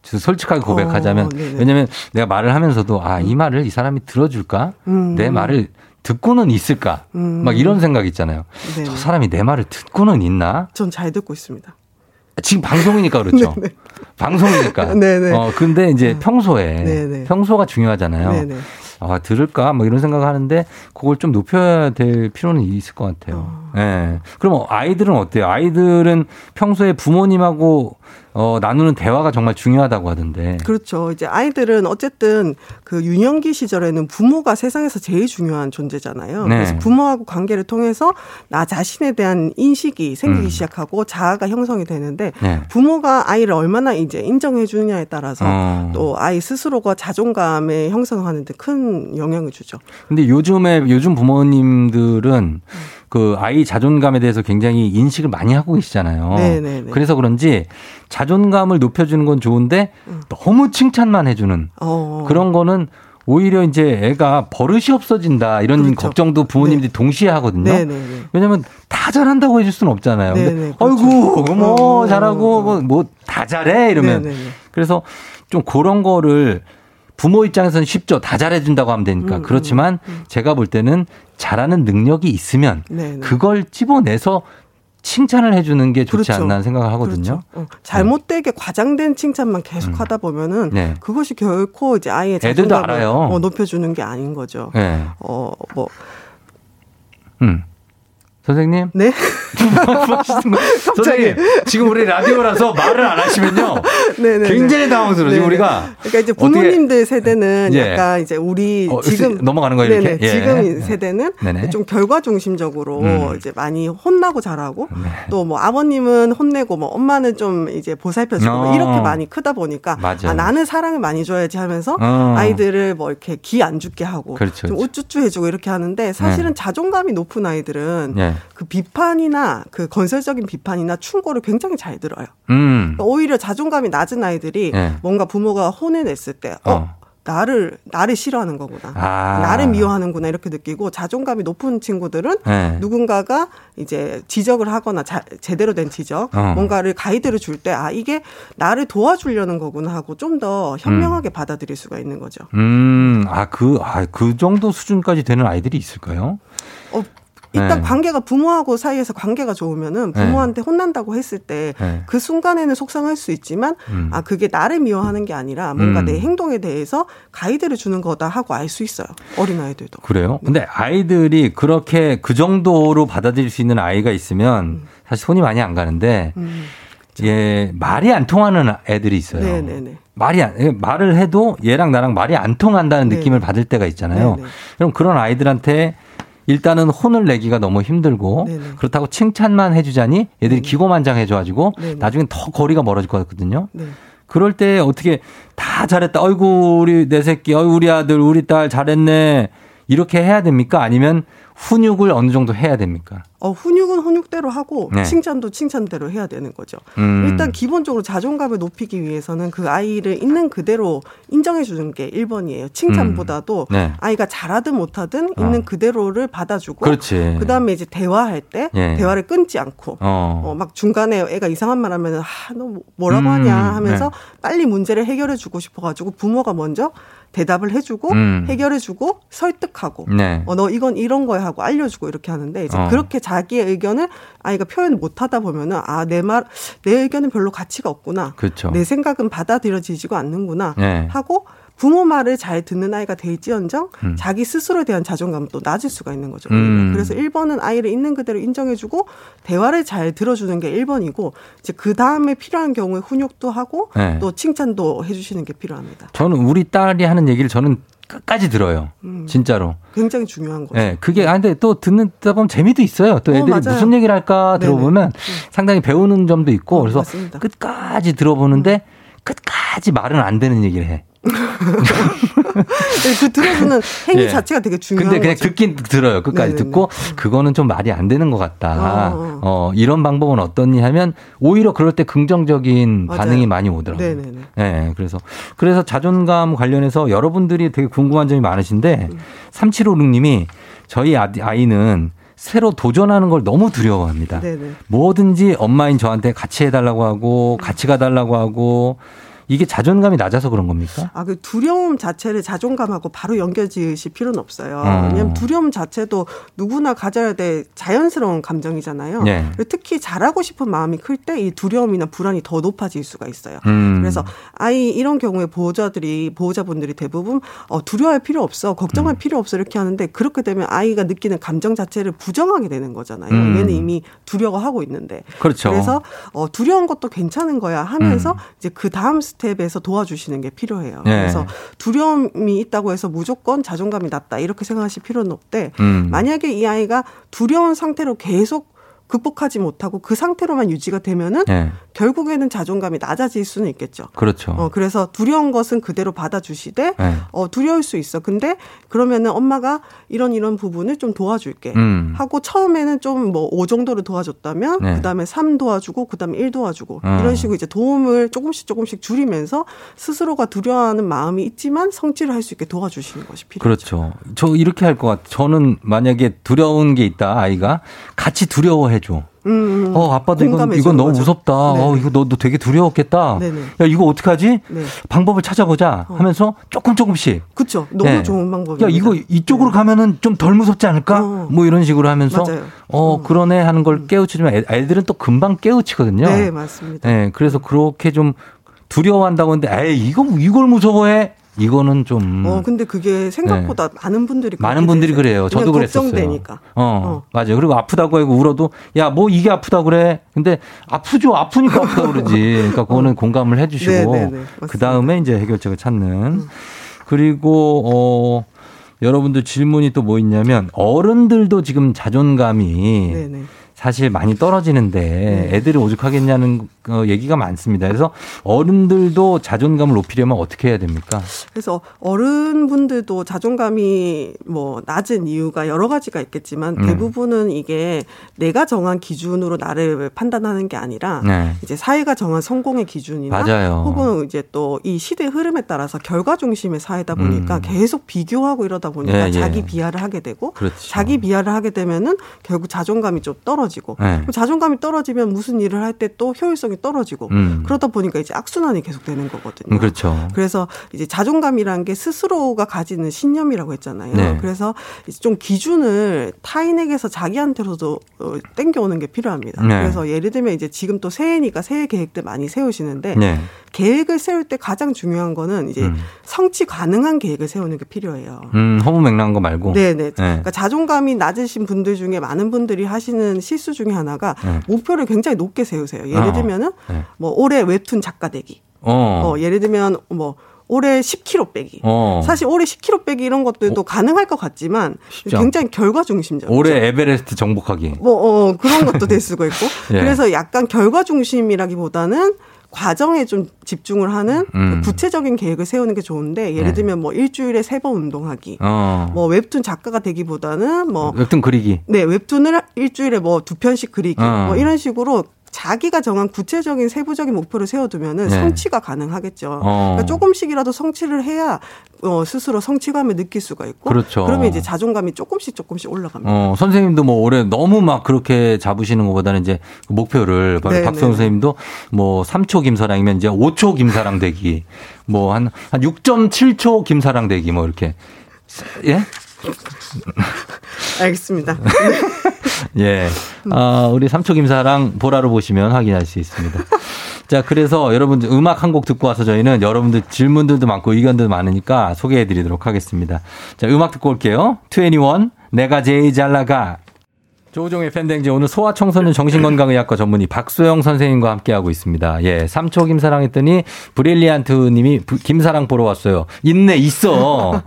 저 솔직하게 고백하자면 어, 네네. 왜냐면 내가 말을 하면서도 아, 이 말을 이 사람이 들어줄까? 음. 내 말을 듣고는 있을까? 음. 막 이런 생각 있잖아요. 네네. 저 사람이 내 말을 듣고는 있나? 전 잘 듣고 있습니다. 지금 방송이니까 그렇죠. 네네. 방송이니까. 네네. 어, 근데 이제 평소에 네네. 평소가 중요하잖아요. 네네. 아, 들을까? 뭐 이런 생각을 하는데 그걸 좀 높여야 될 필요는 있을 것 같아요. 예. 그럼 아이들은 어때요? 아이들은 평소에 부모님하고 어, 나누는 대화가 정말 중요하다고 하던데. 그렇죠. 이제 아이들은 어쨌든 그 유년기 시절에는 부모가 세상에서 제일 중요한 존재잖아요. 네. 그래서 부모하고 관계를 통해서 나 자신에 대한 인식이 생기기 음. 시작하고 자아가 형성이 되는데 네. 부모가 아이를 얼마나 이제 인정해 주느냐에 따라서 어. 또 아이 스스로가 자존감에 형성하는 데 큰 영향을 주죠. 근데 요즘에 요즘 부모님들은 그 아이 자존감에 대해서 굉장히 인식을 많이 하고 계시잖아요. 네네네. 그래서 그런지 자존감을 높여주는 건 좋은데 너무 칭찬만 해주는 음. 어. 그런 거는 오히려 이제 애가 버릇이 없어진다 이런 그렇죠. 걱정도 부모님들이 동시에 하거든요. 네네네. 왜냐면 다 잘한다고 해줄 수는 없잖아요. 근데 그렇죠. 아이고 뭐 어, 잘하고 뭐 다 잘해 이러면 네네네. 그래서 좀 그런 거를 부모 입장에서는 쉽죠. 다 잘해준다고 하면 되니까. 음, 그렇지만 제가 볼 때는 잘하는 능력이 있으면 네, 네. 그걸 찝어내서 칭찬을 해주는 게 좋지 그렇죠. 않나 생각을 하거든요. 어, 잘못되게 과장된 칭찬만 계속 하다 보면은 네. 그것이 결코 이제 아이의 애들도 자존감을 알아요. 어, 높여주는 게 아닌 거죠. 네. 어, 뭐 음. 선생님? 네? 선생님, 지금 우리 라디오라서 말을 안 하시면요. 네네네. 굉장히 당황스러워. 지금 네네. 우리가. 그러니까 이제 부모님들 어떻게- 세대는 예. 약간 이제 우리 어, 지금 넘어가는 거예요, 이렇게? 네네. 예. 지금 세대는 네네. 좀 결과 중심적으로 음. 이제 많이 혼나고 자라고 네. 또뭐 아버님은 혼내고 뭐 엄마는 좀 이제 보살펴주고 뭐 어. 이렇게 많이 크다 보니까 맞아요. 아, 나는 사랑을 많이 줘야지 하면서 어. 아이들을 뭐 이렇게 기 안 죽게 하고 그렇죠, 좀 그렇죠. 우쭈쭈 해주고 이렇게 하는데 사실은 자존감이 높은 아이들은 예. 그 비판이나 그 건설적인 비판이나 충고를 굉장히 잘 들어요. 음. 그러니까 오히려 자존감이 낮은 아이들이 예. 뭔가 부모가 혼내냈을 때, 어, 어. 나를, 나를 싫어하는 거구나. 아. 나를 미워하는구나. 이렇게 느끼고 자존감이 높은 친구들은 네. 누군가가 이제 지적을 하거나 자- 제대로 된 지적, 어. 뭔가를 가이드를 줄 때, 아, 이게 나를 도와주려는 거구나 하고 좀 더 현명하게 받아들일 수가 있는 거죠. 음, 아, 그, 아, 그 정도 수준까지 되는 아이들이 있을까요? 어, 일단 네. 관계가 부모하고 사이에서 관계가 좋으면은 부모한테 혼난다고 했을 때그 네. 순간에는 속상할 수 있지만 음. 아 그게 나를 미워하는 게 아니라 뭔가 음. 내 행동에 대해서 가이드를 주는 거다 하고 알 수 있어요 어린 아이들도 그래요? 근데 아이들이 그렇게 그 정도로 받아들일 수 있는 아이가 있으면 사실 손이 많이 안 가는데, 음. 예, 말이 안 통하는 애들이 있어요. 네네네 말이 안, 예, 말을 해도 얘랑 나랑 말이 안 통한다는 네. 느낌을 받을 때가 있잖아요. 네네. 그럼 그런 아이들한테 일단은 혼을 내기가 너무 힘들고 네네. 그렇다고 칭찬만 해주자니 얘들이 기고만장해져가지고 네네. 나중엔 더 거리가 멀어질 것 같거든요. 네. 그럴 때 어떻게 다 잘했다. 어이구 우리 내 새끼, 어이 우리 아들, 우리 딸 잘했네. 이렇게 해야 됩니까? 아니면 훈육을 어느 정도 해야 됩니까? 어, 훈육은 훈육대로 하고 네. 칭찬도 칭찬대로 해야 되는 거죠. 음. 일단 기본적으로 자존감을 높이기 위해서는 그 아이를 있는 그대로 인정해 주는 게 1번이에요. 칭찬보다도 음. 네. 아이가 잘하든 못하든 있는 어. 그대로를 받아주고 그렇지. 그다음에 이제 대화할 때 예. 대화를 끊지 않고 어. 어, 막 중간에 애가 이상한 말 하면은 아, 너 뭐라고 음, 하냐 하면서 네. 빨리 문제를 해결해 주고 싶어 가지고 부모가 먼저 대답을 해 주고 음. 해결해 주고 설득하고 네. 어, 너 이건 이런 거야 하고 알려주고 이렇게 하는데 이제 어. 그렇게 자기의 의견을 아이가 표현 못 하다 보면은 아, 내 말, 내 의견은 별로 가치가 없구나. 그렇죠. 내 생각은 받아들여지지가 않는구나. 네. 하고 부모 말을 잘 듣는 아이가 될지언정 음. 자기 스스로에 대한 자존감은 또 낮을 수가 있는 거죠. 음. 그래서 1번은 아이를 있는 그대로 인정해주고 대화를 잘 들어주는 게 1번이고 이제 그 다음에 필요한 경우에 훈육도 하고 네. 또 칭찬도 해주시는 게 필요합니다. 저는 우리 딸이 하는 얘기를 저는 끝까지 들어요. 음. 진짜로. 굉장히 중요한 거죠. 예, 그게, 아, 근데 또 듣는다 보면 재미도 있어요. 또 어, 애들이 맞아요. 무슨 얘기를 할까 네네. 들어보면 상당히 배우는 점도 있고, 어, 그래서 맞습니다. 음. 끝까지 들어보는데 끝까지 말은 안 되는 얘기를 해. 그 들어주는 행위 예. 자체가 되게 중요한 근데 그냥 거죠. 듣긴 들어요. 끝까지 네네네. 듣고 그거는 좀 말이 안 되는 것 같다. 어, 어, 이런 방법은 어떻니 하면 오히려 그럴 때 긍정적인 맞아요. 반응이 많이 오더라고요. 네네네. 예, 그래서 그래서 자존감 관련해서 여러분들이 되게 궁금한 점이 많으신데 음. 3756님이 저희 아- 아이는 새로 도전하는 걸 너무 두려워합니다. 네네. 뭐든지 엄마인 저한테 같이 해달라고 하고 같이 가달라고 하고 이게 자존감이 낮아서 그런 겁니까? 아, 그 두려움 자체를 자존감하고 바로 연결 지으실 필요는 없어요. 어. 왜냐하면 두려움 자체도 누구나 가져야 될 자연스러운 감정이잖아요. 네. 특히 잘하고 싶은 마음이 클 때 이 두려움이나 불안이 더 높아질 수가 있어요. 음. 그래서 아이 이런 경우에 보호자들이 보호자분들이 대부분 어, 두려워할 필요 없어, 음. 걱정할 필요 없어 이렇게 하는데 그렇게 되면 아이가 느끼는 감정 자체를 부정하게 되는 거잖아요. 음. 얘는 이미 두려워하고 있는데. 그렇죠. 그래서 어, 두려운 것도 괜찮은 거야 하면서 음. 이제 그 다음 스텝 에서 도와주시는 게 필요해요. 네. 그래서 두려움이 있다고 해서 무조건 자존감이 낮다 이렇게 생각하실 필요는 없대. 음. 만약에 이 아이가 두려운 상태로 계속 극복하지 못하고 그 상태로만 유지가 되면은 네. 결국에는 자존감이 낮아질 수는 있겠죠. 그렇죠. 어, 그래서 두려운 것은 그대로 받아주시되, 네. 어, 두려울 수 있어. 근데 그러면은 엄마가 이런 이런 부분을 좀 도와줄게. 음. 하고 처음에는 좀 뭐 5 정도를 도와줬다면, 네. 그 다음에 3 도와주고, 그 다음에 1 도와주고, 어. 이런 식으로 이제 도움을 조금씩 조금씩 줄이면서 스스로가 두려워하는 마음이 있지만 성취를 할 수 있게 도와주시는 것이 필요해요. 그렇죠. 저 이렇게 할 것 같아요. 저는 만약에 두려운 게 있다, 아이가. 같이 두려워해 줘. 음, 어, 아빠도 이건, 이건 너무 거죠. 무섭다. 어, 이거 너, 너 되게 두려웠겠다. 네네. 야, 이거 어떡하지? 네. 방법을 찾아보자 하면서 조금 조금씩. 그쵸. 너무 네. 좋은 방법입니다. 야, 이거 이쪽으로 가면은 좀 덜 무섭지 않을까? 뭐 이런 식으로 하면서 맞아요. 어, 그러네 하는 걸 깨우치지만 애- 애들은 또 금방 깨우치거든요. 네, 맞습니다. 네, 그래서 그렇게 좀 두려워한다고 하는데 에이, 이거 이걸 무서워해? 이거는 좀 어, 근데 그게 생각보다 많은 분들이 네. 많은 분들이. 그래요. 저도 그랬었어요. 걱정되니까. 어, 맞아요. 그리고 아프다고 하고 울어도 야, 뭐 이게 아프다 그래. 근데 아프죠. 아프니까 아프다 그러지. 그러니까 그거는 공감을 해 주시고 네, 네, 네. 그다음에 이제 해결책을 찾는. 그리고 어 여러분들 질문이 또 뭐 있냐면 어른들도 지금 자존감이 네, 네. 사실 많이 떨어지는데 애들이 오죽하겠냐는 어, 얘기가 많습니다. 그래서 어른들도 자존감을 높이려면 어떻게 해야 됩니까? 그래서 어른분들도 자존감이 뭐 낮은 이유가 여러 가지가 있겠지만 음. 대부분은 이게 내가 정한 기준으로 나를 판단하는 게 아니라 네. 이제 사회가 정한 성공의 기준이나 맞아요. 혹은 이제 또 이 시대 흐름에 따라서 결과 중심의 사회다 보니까 음. 계속 비교하고 이러다 보니까 예, 예. 자기 비하를 하게 되고 그렇죠. 자기 비하를 하게 되면은 결국 자존감이 좀 떨어지 고 네. 자존감이 떨어지면 무슨 일을 할 때 또 효율성이 떨어지고 음. 그러다 보니까 이제 악순환이 계속 되는 거거든요. 음, 그렇죠. 그래서 이제 자존감이라는 게 스스로가 가지는 신념이라고 했잖아요. 네. 그래서 좀 기준을 타인에게서 자기한테로도 어, 땡겨오는 게 필요합니다. 네. 그래서 예를 들면 이제 지금 또 새해니까 새해 계획들 많이 세우시는데 네. 계획을 세울 때 가장 중요한 거는 이제 음. 성취 가능한 계획을 세우는 게 필요해요. 음, 허무맹랑한 거 말고. 네네. 그러니까 자존감이 낮으신 분들 중에 많은 분들이 하시는 실수 중에 하나가 네. 목표를 굉장히 높게 세우세요. 예를 어. 들면은 네. 뭐 올해 웹툰 작가 되기. 어. 어, 예를 들면 뭐 올해 10kg 빼기. 어. 사실 올해 10kg 빼기 이런 것들도 가능할 것 같지만 쉽지 굉장히 결과 중심적이죠. 올해 에베레스트 정복하기. 뭐 어, 그런 것도 될 수가 있고. 예. 그래서 약간 결과 중심이라기보다는 과정에 좀 집중을 하는 음. 구체적인 계획을 세우는 게 좋은데 예를 네. 들면 뭐 일주일에 세 번 운동하기. 어. 뭐 웹툰 작가가 되기보다는 뭐 웹툰 그리기. 네, 웹툰을 일주일에 뭐 두 편씩 그리기. 어. 뭐 이런 식으로 자기가 정한 구체적인 세부적인 목표를 세워두면은 네. 성취가 가능하겠죠. 어. 그러니까 조금씩이라도 성취를 해야 어, 스스로 성취감을 느낄 수가 있고. 그렇죠. 그러면 이제 자존감이 조금씩 조금씩 올라갑니다. 어, 선생님도 뭐 올해 너무 막 그렇게 잡으시는 것보다는 이제 그 목표를 바로 네, 박성 네. 선생님도 뭐 3초 김사랑이면 이제 5초 김사랑 되기 뭐 한 한 6.7초 김사랑 되기 뭐 이렇게 예? 알겠습니다. 예. 아, 우리 3초 김사랑 보라로 보시면 확인할 수 있습니다. 자, 그래서 여러분들 음악 한 곡 듣고 와서 저희는 여러분들 질문들도 많고 의견들도 많으니까 소개해 드리도록 하겠습니다. 자, 음악 듣고 올게요. 21 내가 제일 잘 나가. 조우종의 팬댕지 오늘 소아청소년 정신건강의학과 전문의 박소영 선생님과 함께하고 있습니다. 예, 삼초 김사랑 했더니 브릴리안트 님이 부- 김사랑 보러 왔어요. 있네, 있어.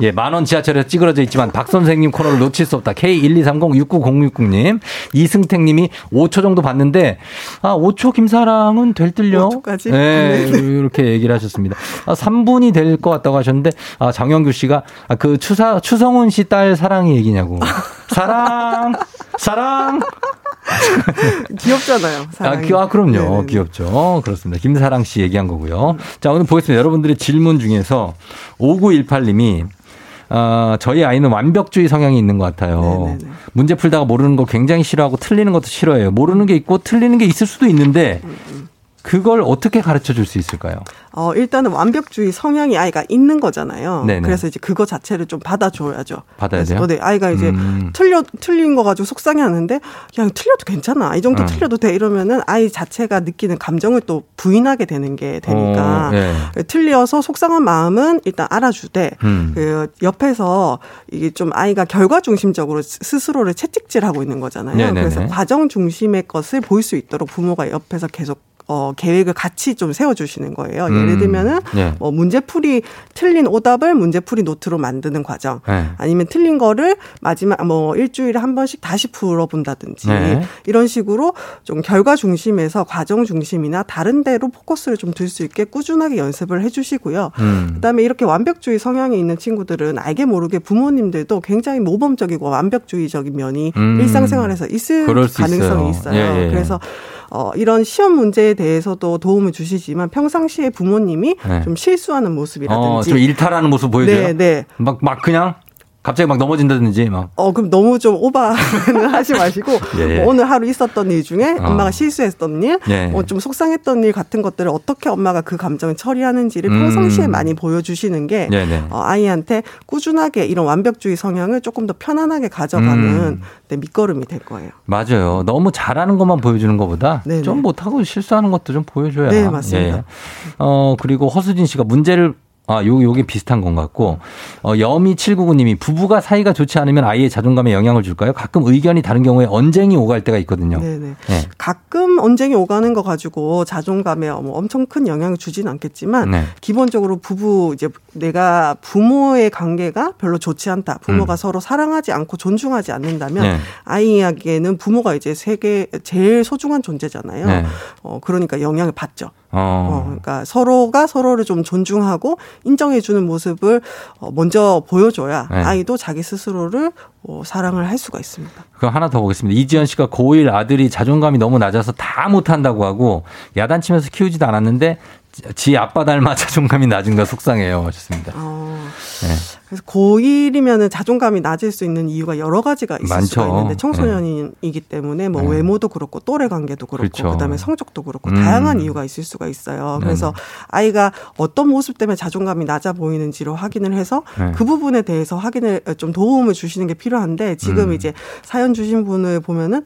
예, 만원 지하철에서 찌그러져 있지만 박 선생님 코너를 놓칠 수 없다. K123069060님. 이승택 님이 5초 정도 봤는데, 아, 5초 김사랑은 될 뜰려? 5초까지? 네, 이렇게 얘기를 하셨습니다. 아, 3분이 될 것 같다고 하셨는데, 아, 정영규 씨가 아, 그 추사, 추성훈 씨 딸 사랑이 얘기냐고. 사랑, 사랑. 귀엽잖아요. 아, 사랑이. 귀, 아, 그럼요. 네네네. 귀엽죠. 그렇습니다. 김사랑 씨 얘기한 거고요. 자, 오늘 보겠습니다. 여러분들의 질문 중에서 5918님이 아, 저희 아이는 완벽주의 성향이 있는 것 같아요. 문제 풀다가 모르는 거 굉장히 싫어하고 틀리는 것도 싫어해요. 모르는 게 있고 틀리는 게 있을 수도 있는데 음, 그걸 어떻게 가르쳐 줄 수 있을까요? 어, 일단은 완벽주의 성향이 아이가 있는 거잖아요. 네네. 그래서 이제 그거 자체를 좀 받아줘야죠. 받아야 돼요? 네, 아이가 이제 음. 틀려 틀린 거 가지고 속상해 하는데 그냥 틀려도 괜찮아. 이 정도 음. 틀려도 돼 이러면은 아이 자체가 느끼는 감정을 또 부인하게 되는 게 되니까 어, 예. 틀려서 속상한 마음은 일단 알아주되 음. 그 옆에서 이게 좀 아이가 결과 중심적으로 스- 스스로를 채찍질 하고 있는 거잖아요. 네네네. 그래서 과정 중심의 것을 볼 수 있도록 부모가 옆에서 계속 어, 계획을 같이 좀 세워주시는 거예요. 예를 음. 들면은 네. 뭐 문제풀이 틀린 오답을 문제풀이 노트로 만드는 과정, 네. 아니면 틀린 거를 마지막 뭐 일주일에 한 번씩 다시 풀어본다든지 네. 이런 식으로 좀 결과 중심에서 과정 중심이나 다른 데로 포커스를 좀 들 수 있게 꾸준하게 연습을 해주시고요. 음. 그다음에 이렇게 완벽주의 성향이 있는 친구들은 알게 모르게 부모님들도 굉장히 모범적이고 완벽주의적인 면이 음. 일상생활에서 있을 가능성이 있어요. 있어요. 예, 예. 그래서 어, 이런 시험 문제 에 대해서도 도움을 주시지만 평상시에 부모님이 네. 좀 실수하는 모습이라든지 어, 좀 일탈하는 모습 보여줘요? 네, 네. 막, 막 그냥? 갑자기 막 넘어진다든지 막. 어 그럼 너무 좀 오바는 하지 마시고 예. 뭐 오늘 하루 있었던 일 중에 어. 엄마가 실수했던 일, 예. 어, 좀 속상했던 일 같은 것들을 어떻게 엄마가 그 감정을 처리하는지를 음. 평상시에 많이 보여주시는 게 네네. 어, 아이한테 꾸준하게 이런 완벽주의 성향을 조금 더 편안하게 가져가는 음. 네, 밑거름이 될 거예요. 맞아요. 너무 잘하는 것만 보여주는 것보다 네네. 좀 못하고 실수하는 것도 좀 보여줘야. 네, 맞습니다. 예. 어, 그리고 허수진 씨가 문제를 아, 요, 요게 비슷한 것 같고, 어, 여미799님이 부부가 사이가 좋지 않으면 아이의 자존감에 영향을 줄까요? 가끔 의견이 다른 경우에 언쟁이 오갈 때가 있거든요. 네네. 예. 가끔 언쟁이 오가는 거 가지고 자존감에 뭐 엄청 큰 영향을 주지는 않겠지만 네. 기본적으로 부부 이제 내가 부모의 관계가 별로 좋지 않다. 부모가 음. 서로 사랑하지 않고 존중하지 않는다면 네. 아이에게는 부모가 이제 세계 제일 소중한 존재잖아요. 네. 어 그러니까 영향을 받죠. 어. 어, 그러니까 서로가 서로를 좀 존중하고 인정해주는 모습을 어, 먼저 보여줘야 네. 아이도 자기 스스로를 어, 사랑을 할 수가 있습니다. 그럼 하나 더 보겠습니다. 이지연 씨가 고1 아들이 자존감이 너무 낮아서 다 못한다고 하고 야단치면서 키우지도 않았는데 지 아빠 닮아 자존감이 낮은가 속상해요. 하셨습니다. 어, 네. 그래서 고1이면은 자존감이 낮을 수 있는 이유가 여러 가지가 있을 많죠. 수가 있는데 청소년이기 때문에 뭐 네. 외모도 그렇고 또래 관계도 그렇고 그렇죠. 그다음에 성적도 그렇고 음. 다양한 이유가 있을 수가 있어요. 네네. 그래서 아이가 어떤 모습 때문에 자존감이 낮아 보이는지를 확인을 해서 네. 그 부분에 대해서 확인을 좀 도움을 주시는 게 필요한데 지금 음. 이제 사연 주신 분을 보면은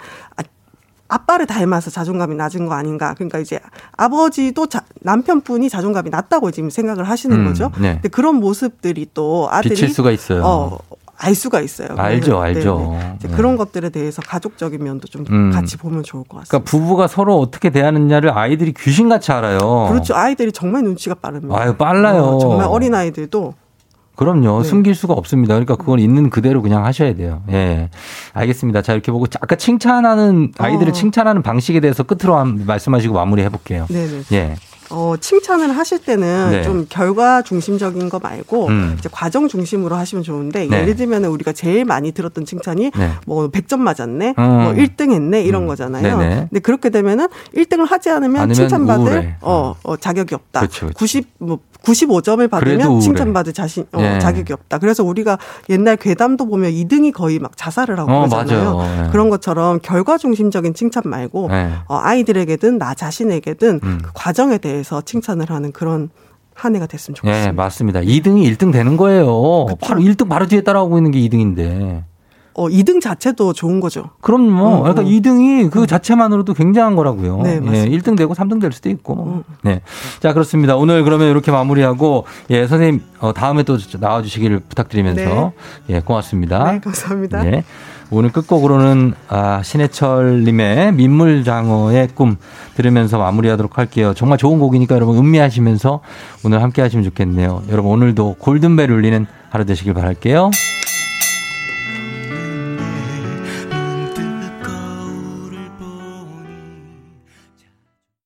아, 아빠를 닮아서 자존감이 낮은 거 아닌가. 그러니까 이제 아버지도 자, 남편분이 자존감이 낮다고 지금 생각을 하시는 음, 거죠. 네. 근데 그런 모습들이 또 아들이 비칠 수가 있어요. 어, 알 수가 있어요. 알죠, 그래서, 알죠. 네네. 이제 네. 그런 것들에 대해서 가족적인 면도 좀 음. 같이 보면 좋을 것 같습니다. 그러니까 부부가 서로 어떻게 대하느냐를 아이들이 귀신같이 알아요. 그렇죠. 아이들이 정말 눈치가 빠릅니다. 아유, 빨라요. 어, 정말 어린 아이들도 그럼요. 네. 숨길 수가 없습니다. 그러니까 그건 있는 그대로 그냥 하셔야 돼요. 예. 알겠습니다. 자, 이렇게 보고 아까 칭찬하는 아이들을 어. 칭찬하는 방식에 대해서 끝으로 한 말씀하시고 마무리해 볼게요. 네 네. 예. 어, 칭찬을 하실 때는 네. 좀 결과 중심적인 거 말고 음. 이제 과정 중심으로 하시면 좋은데 네. 예를 들면 우리가 제일 많이 들었던 칭찬이 네. 뭐 100점 맞았네, 음. 뭐 1등 했네 이런 음. 거잖아요. 네네. 근데 그렇게 되면은 1등을 하지 않으면 칭찬받을. 어, 어, 자격이 없다. 그렇죠, 그렇죠. 90, 뭐 95점을 그래도 받으면. 칭찬받을 자신 어, 예. 자격이 없다. 그래서 우리가 옛날 괴담도 보면 2등이 거의 막 자살을 하고 어, 그러잖아요. 맞아요. 예. 그런 것처럼 결과 중심적인 칭찬 말고 네. 어, 아이들에게든 나 자신에게든 음. 그 과정에 대해서 칭찬을 하는 그런 한 해가 됐으면 좋겠습니다. 예, 맞습니다. 2등이 1등 되는 거예요. 바로 1등 바로 뒤에 따라오고 있는 게 2등인데. 어, 2등 자체도 좋은 거죠. 그럼요. 어, 그러니까 어. 2등이 그 자체만으로도 굉장한 거라고요. 네, 예, 맞습니다. 음. 1등 되고 3등 될 수도 있고. 네. 자, 그렇습니다. 오늘 그러면 이렇게 마무리하고, 예, 선생님, 어, 다음에 또 나와 주시기를 부탁드리면서, 예, 고맙습니다. 네, 감사합니다. 예. 오늘 끝곡으로는, 아, 신해철님의 민물장어의 꿈 들으면서 마무리하도록 할게요. 정말 좋은 곡이니까 여러분 음미하시면서 오늘 함께 하시면 좋겠네요. 여러분 오늘도 골든벨 울리는 하루 되시길 바랄게요.